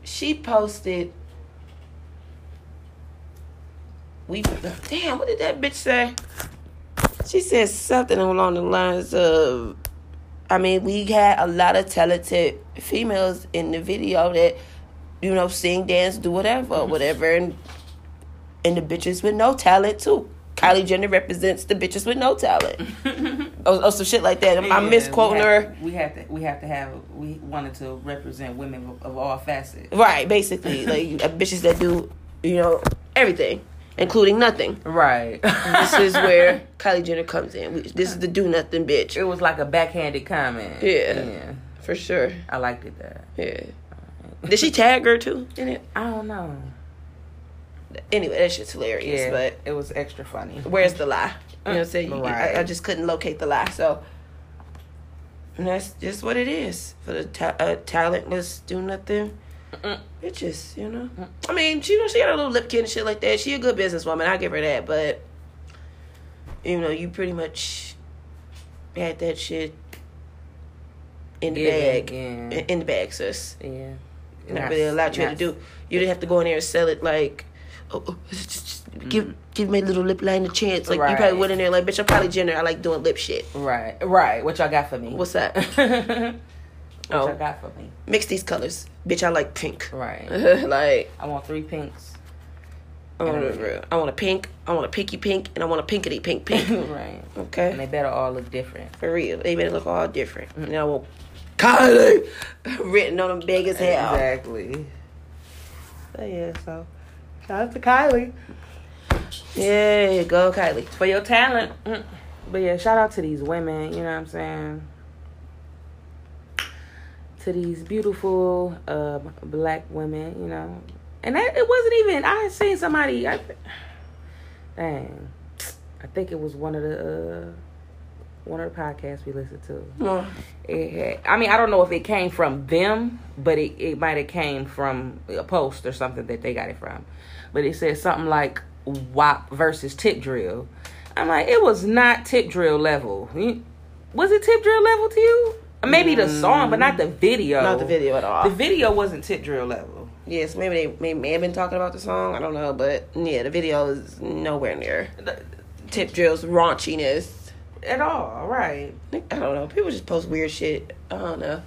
she posted. We damn, what did that bitch say? She said something along the lines of, I mean, we had a lot of talented females in the video that, you know, sing, dance, do whatever, whatever, and and the bitches with no talent too. Kylie mm-hmm. Jenner represents the bitches with no talent, or, or oh, oh, some shit like that. I'm, I'm misquoting we her. We have to. We have to have. We wanted to represent women of, of all facets. Right, basically, like bitches that do, you know, everything, including nothing. Right. This is where Kylie Jenner comes in. This is the do nothing bitch, it was like a backhanded comment. Yeah. Yeah. for sure. I liked it that. Yeah. Did she tag her too in it? I don't know. Anyway, that shit's hilarious. Yeah, But it was extra funny. where's the lie? You know what I'm saying? Right. I, I just couldn't locate the lie. So and that's just what it is for the ta- uh, talentless do nothing Mm-mm. bitches. You know. I mean, she you know she got a little lip kit and shit like that. She a good businesswoman. I give her that. But you know, you pretty much had that shit in the Yeah, bag. yeah. In, in the bag, sis. Yeah. Not really allowed you to do. You didn't have to go in there and sell it like, oh, oh, just, just give mm-hmm. give my little lip line a chance. Like you probably Right. went in there like, bitch, I'm probably Jenner. I like doing lip shit. Right. Right. What y'all got for me? What's that? what Oh. y'all got for me? Mix these colors, bitch. I like pink. Right. like I want three pinks. I want a, I want a pink. I want a pinky pink, and I want a pinkety pink pink. right. Okay. And they better all look different. For real, they better look all different. And I want Kylie written on them big as hell. Exactly. So yeah, so shout out to Kylie. Yeah, go Kylie. For your talent. Mm. But yeah, shout out to these women, you know what I'm saying? To these beautiful uh, black women, you know. And that it wasn't even I had seen somebody I dang. I think it was one of the uh one of the podcasts we listened to. Oh, It had, I mean, I don't know if it came from them, but it, it might have came from a post or something that they got it from. But it said something like WAP versus tip drill. I'm like, it was not tip drill level. Was it tip drill level to you? Maybe the song, but not the video. not the video at all. The video wasn't tip drill level. yes, maybe they may, may have been talking about the song. I don't know, but yeah, the video is nowhere near Tip Drill's raunchiness. At all, right? I don't know. People just post weird shit. I don't know.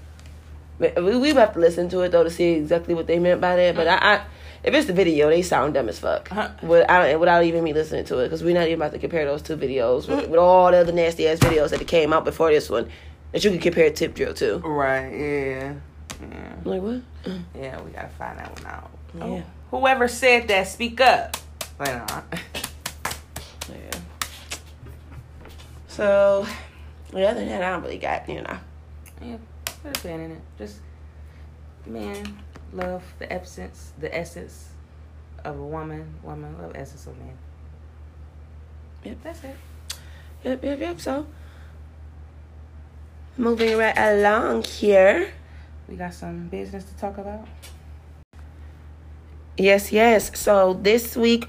We we have to listen to it though to see exactly what they meant by that. But I, I if it's the video, they sound dumb as fuck. Uh-huh. Without without even me listening to it, because we're not even about to compare those two videos with, with all the other nasty ass videos that came out before this one that you can compare Tip Drill to. Right, yeah. Yeah. I'm like what? Yeah, we gotta find that one out. Yeah. Oh, whoever said that, speak up. Wait on. Yeah. So, the other than that, I don't really got you know. Yeah, put a pin in it. Just man, love the essence, the essence of a woman. Woman, love essence of man. Yep. That's it. Yep, yep, yep. So, moving right along here. We got some business to talk about. Yes, yes. So this week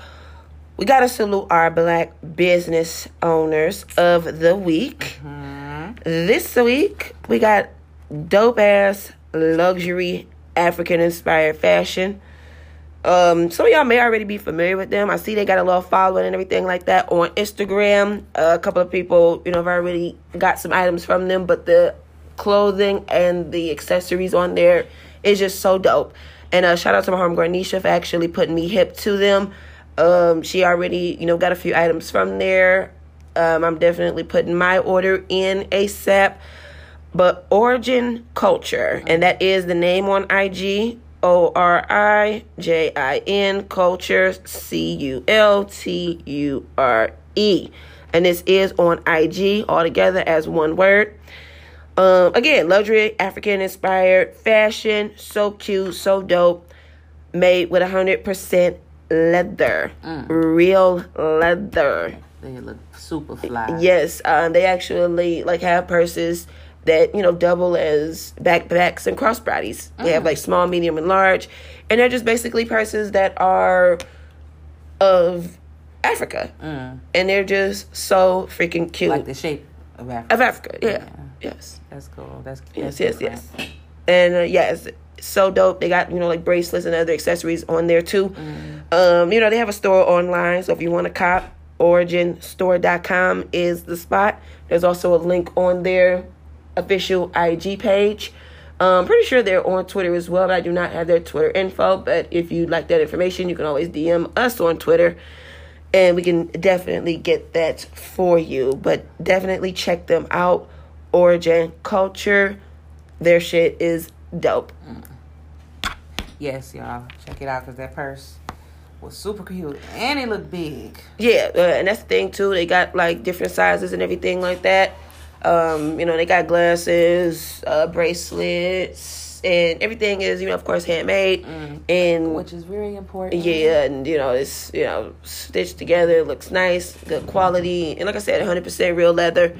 we gotta salute our black business owners of the week. Hmm. This week we got dope ass luxury African inspired fashion. Um, some of y'all may already be familiar with them. I see they got a little following and everything like that on Instagram. A couple of people, you know, have already got some items from them, but the clothing and the accessories on there is just so dope. And uh, shout out to my homegirl Nisha for actually putting me hip to them. Um, she already, you know, got a few items from there. Um, I'm definitely putting my order in ASAP. But Orijin Culture, and that is the name on IG. O R I J I N Culture C U L T U R E. And this is on IG all together as one word. Um, again, luxury African inspired fashion, so cute, so dope, made with 100% leather, real leather. They look super fly. Yes, um, they actually like have purses that you know double as backpacks and crossbodies. They have like small, medium, and large, and they're just basically purses that are of Africa, Mm. and they're just so freaking cute Like the shape of Africa. of Africa. Yeah, yes. That's cool. That's Yes, that's yes, different. yes. And uh, yeah, so dope. They got you know like bracelets and other accessories on there too. Um, you know they have a store online, so if you want to cop, orijinstore.com is the spot. There's also a link on their official IG page. Um, pretty sure they're on Twitter as well, but I do not have their Twitter info. But if you'd like that information, you can always DM us on Twitter and we can definitely get that for you. But definitely check them out. Orijin Culture, their shit is dope. Yes, y'all. Check it out because that purse was super cute and it looked big. Yeah, uh, and that's the thing too. They got like different sizes and everything like that. Um, you know, they got glasses, uh, bracelets, and everything is you know of course handmade and Which is very important. Yeah, and you know it's you know stitched together, looks nice, good quality, and like I said, 100% real leather.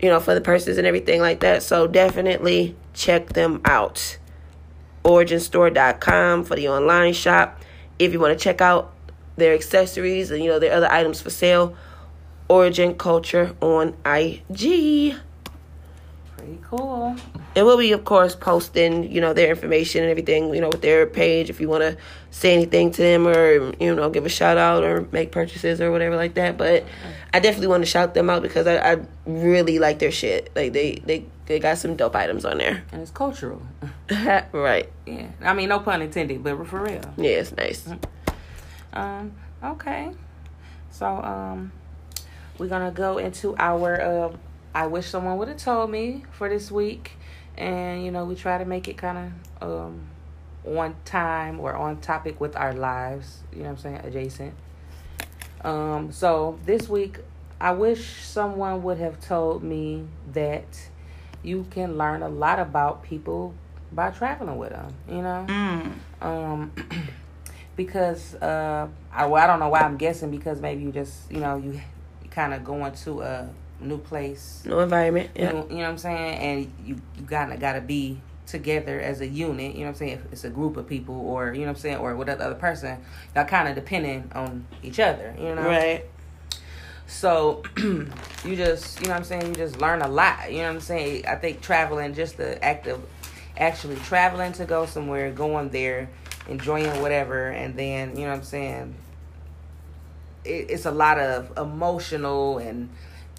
You know for the purses and everything like that. So definitely check them out. OrijinStore.com for the online shop. If you want to check out their accessories and you know their other items for sale, Orijin Culture on IG. Pretty cool. And we'll be, of course, posting, you know, their information and everything, you know, with their page if you want to say anything to them or, you know, give a shout out or make purchases or whatever like that. But I definitely want to shout them out because I, I really like their shit. Like, they, they, they got some dope items on there. And it's cultural. right. Yeah. I mean, no pun intended, but for real. Yeah, it's nice. Um, Okay. So um we're gonna go into our uh I wish someone would have told me for this week. And you know, we try to make it kinda um on time or on topic with our lives, you know what I'm saying, adjacent. Um so this week I wish someone would have told me that you can learn a lot about people by traveling with them, you know? Mm. Um, because uh, I, well, I don't know why I'm guessing because maybe you just you know you kind of going to a new place, new environment. Yeah. you, know, you know what I'm saying, and you you kind of got to be together as a unit. You know what I'm saying? If it's a group of people, or you know what I'm saying, or with the other person, y'all kind of depending on each other. You know, Right. so you just, you know what I'm saying, you just learn a lot. You know what I'm saying? I think traveling, just the act of actually traveling to go somewhere, going there, enjoying whatever, and then, you know what I'm saying, it, it's a lot of emotional and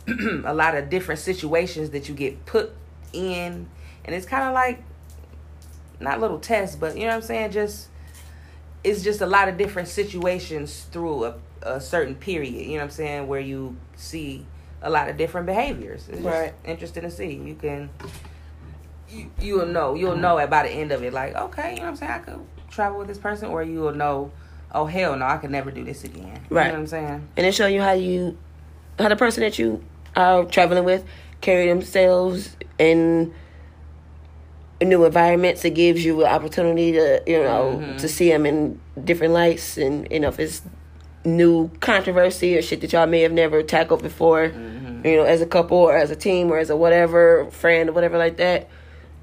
a lot of different situations that you get put in. And it's kind of like, not little tests, but you know what I'm saying? Just, it's just a lot of different situations through a, a certain period, you know what I'm saying, where you see a lot of different behaviors. It's Right. interesting to see. You can you you'll know. You'll know by the end of it, like, okay, you know what I'm saying, I could travel with this person or you'll know, oh hell no, I could never do this again. You Right. know what I'm saying? and it show you how you how the person that you are traveling with carry themselves in new environments it gives you an opportunity to you know Mhm. to see them in different lights and you know if it's new controversy or shit that y'all may have never tackled before Mm-hmm. you know as a couple or as a team or as a whatever friend or whatever like that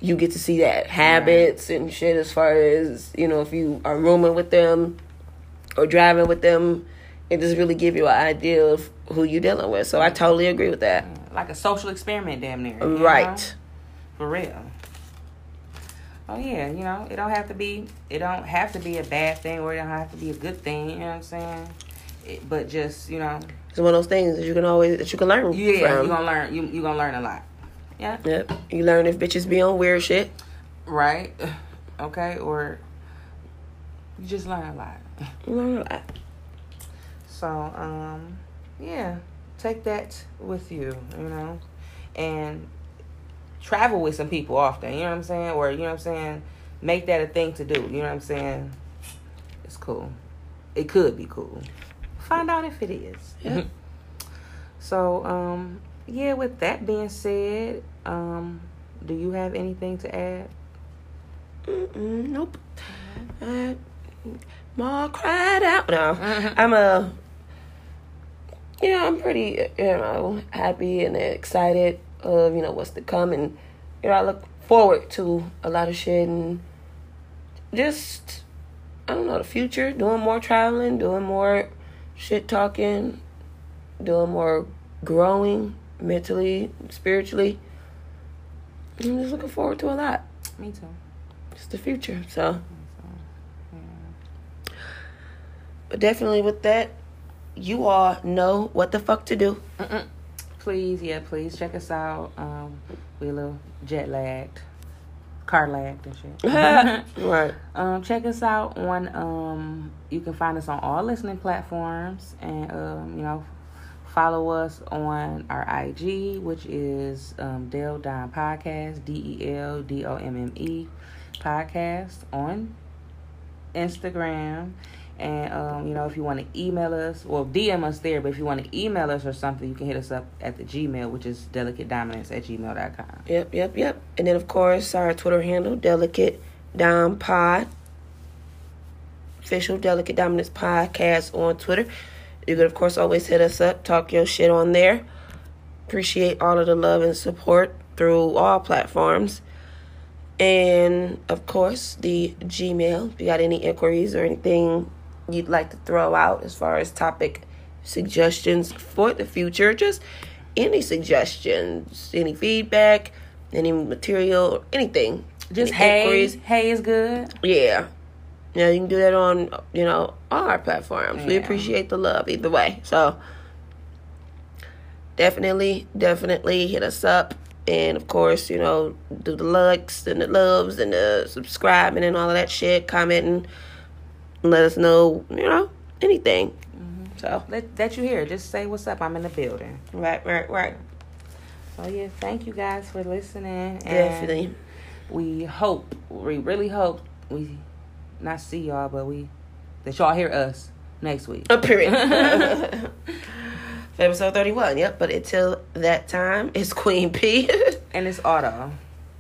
you get to see that habits and shit as far as you know if you are rooming with them or driving with them it just really give you an idea of who you're dealing with so i totally agree with that mm, Like a social experiment damn near. you know? right For real. Oh yeah, you know, it don't have to be it don't have to be a bad thing or it don't have to be a good thing, you know what I'm saying? It, but just, you know, it's one of those things that you can always that you can learn yeah, from you're gonna learn you you gonna learn a lot. Yeah. yep you learn if bitches be on weird shit Right. Okay, or you just learn a lot. You learn a lot So, um, yeah, take that with you, you know, and travel with some people often, you know what I'm saying? Or, you know what I'm saying? Make that a thing to do, you know what I'm saying? It's cool. It could be cool. Find out if it is. Yeah. so, um, yeah, with that being said, um, do you have anything to add? Mm-mm, nope uh, Ma cried out no i'm a you know i'm pretty you know happy and excited of you know what's to come. And you know i look forward to a lot of shit and just i don't know the future. Doing more traveling doing more shit talking doing more growing mentally spiritually. I'm just looking forward to a lot. Me too. it's the future so So, yeah. But definitely with that, you all know what the fuck to do. Mm-mm. Please, yeah, please check us out. Um, we a little jet lagged, car lagged and shit. right. um, check us out on. Um, you can find us on all listening platforms, and um, you know, follow us on our IG, which is um, DelDomme Podcast, D E L D O M M E Podcast on Instagram. And um, you know, if you want to email us, well, DM us there. But if you want to email us or something, you can hit us up at the Gmail, which is delicatedominance at gmail.com. Yep, yep, yep. And then of course our Twitter handle, Delicate Dom Pod. Official Delicate Dominance Podcast on Twitter. You can of course always hit us up, talk your shit on there. Appreciate all of the love and support through all platforms. And of course the Gmail. If you got any inquiries or anything you'd like to throw out as far as topic suggestions for the future, just any suggestions, any feedback, any material, anything. Just Any hey, inquiries. hey is good. Yeah. Yeah, you can do that on, you know, all our platforms. We appreciate the love either way. So definitely, definitely hit us up. And of course, you know, do the likes and the loves and the subscribing and all of that shit, commenting, let us know, you know, anything. Mm-hmm. So let that you hear. Just say what's up. I'm in the building. right, right, right. So yeah, thank you guys for listening. And Definitely. We hope, we really hope we not see y'all, but we that y'all hear us next week. A period. Episode 31, yep. But until that time, it's Queen P. And it's auto.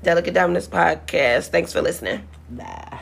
Delicate Dominance Podcast. Thanks for listening. Bye.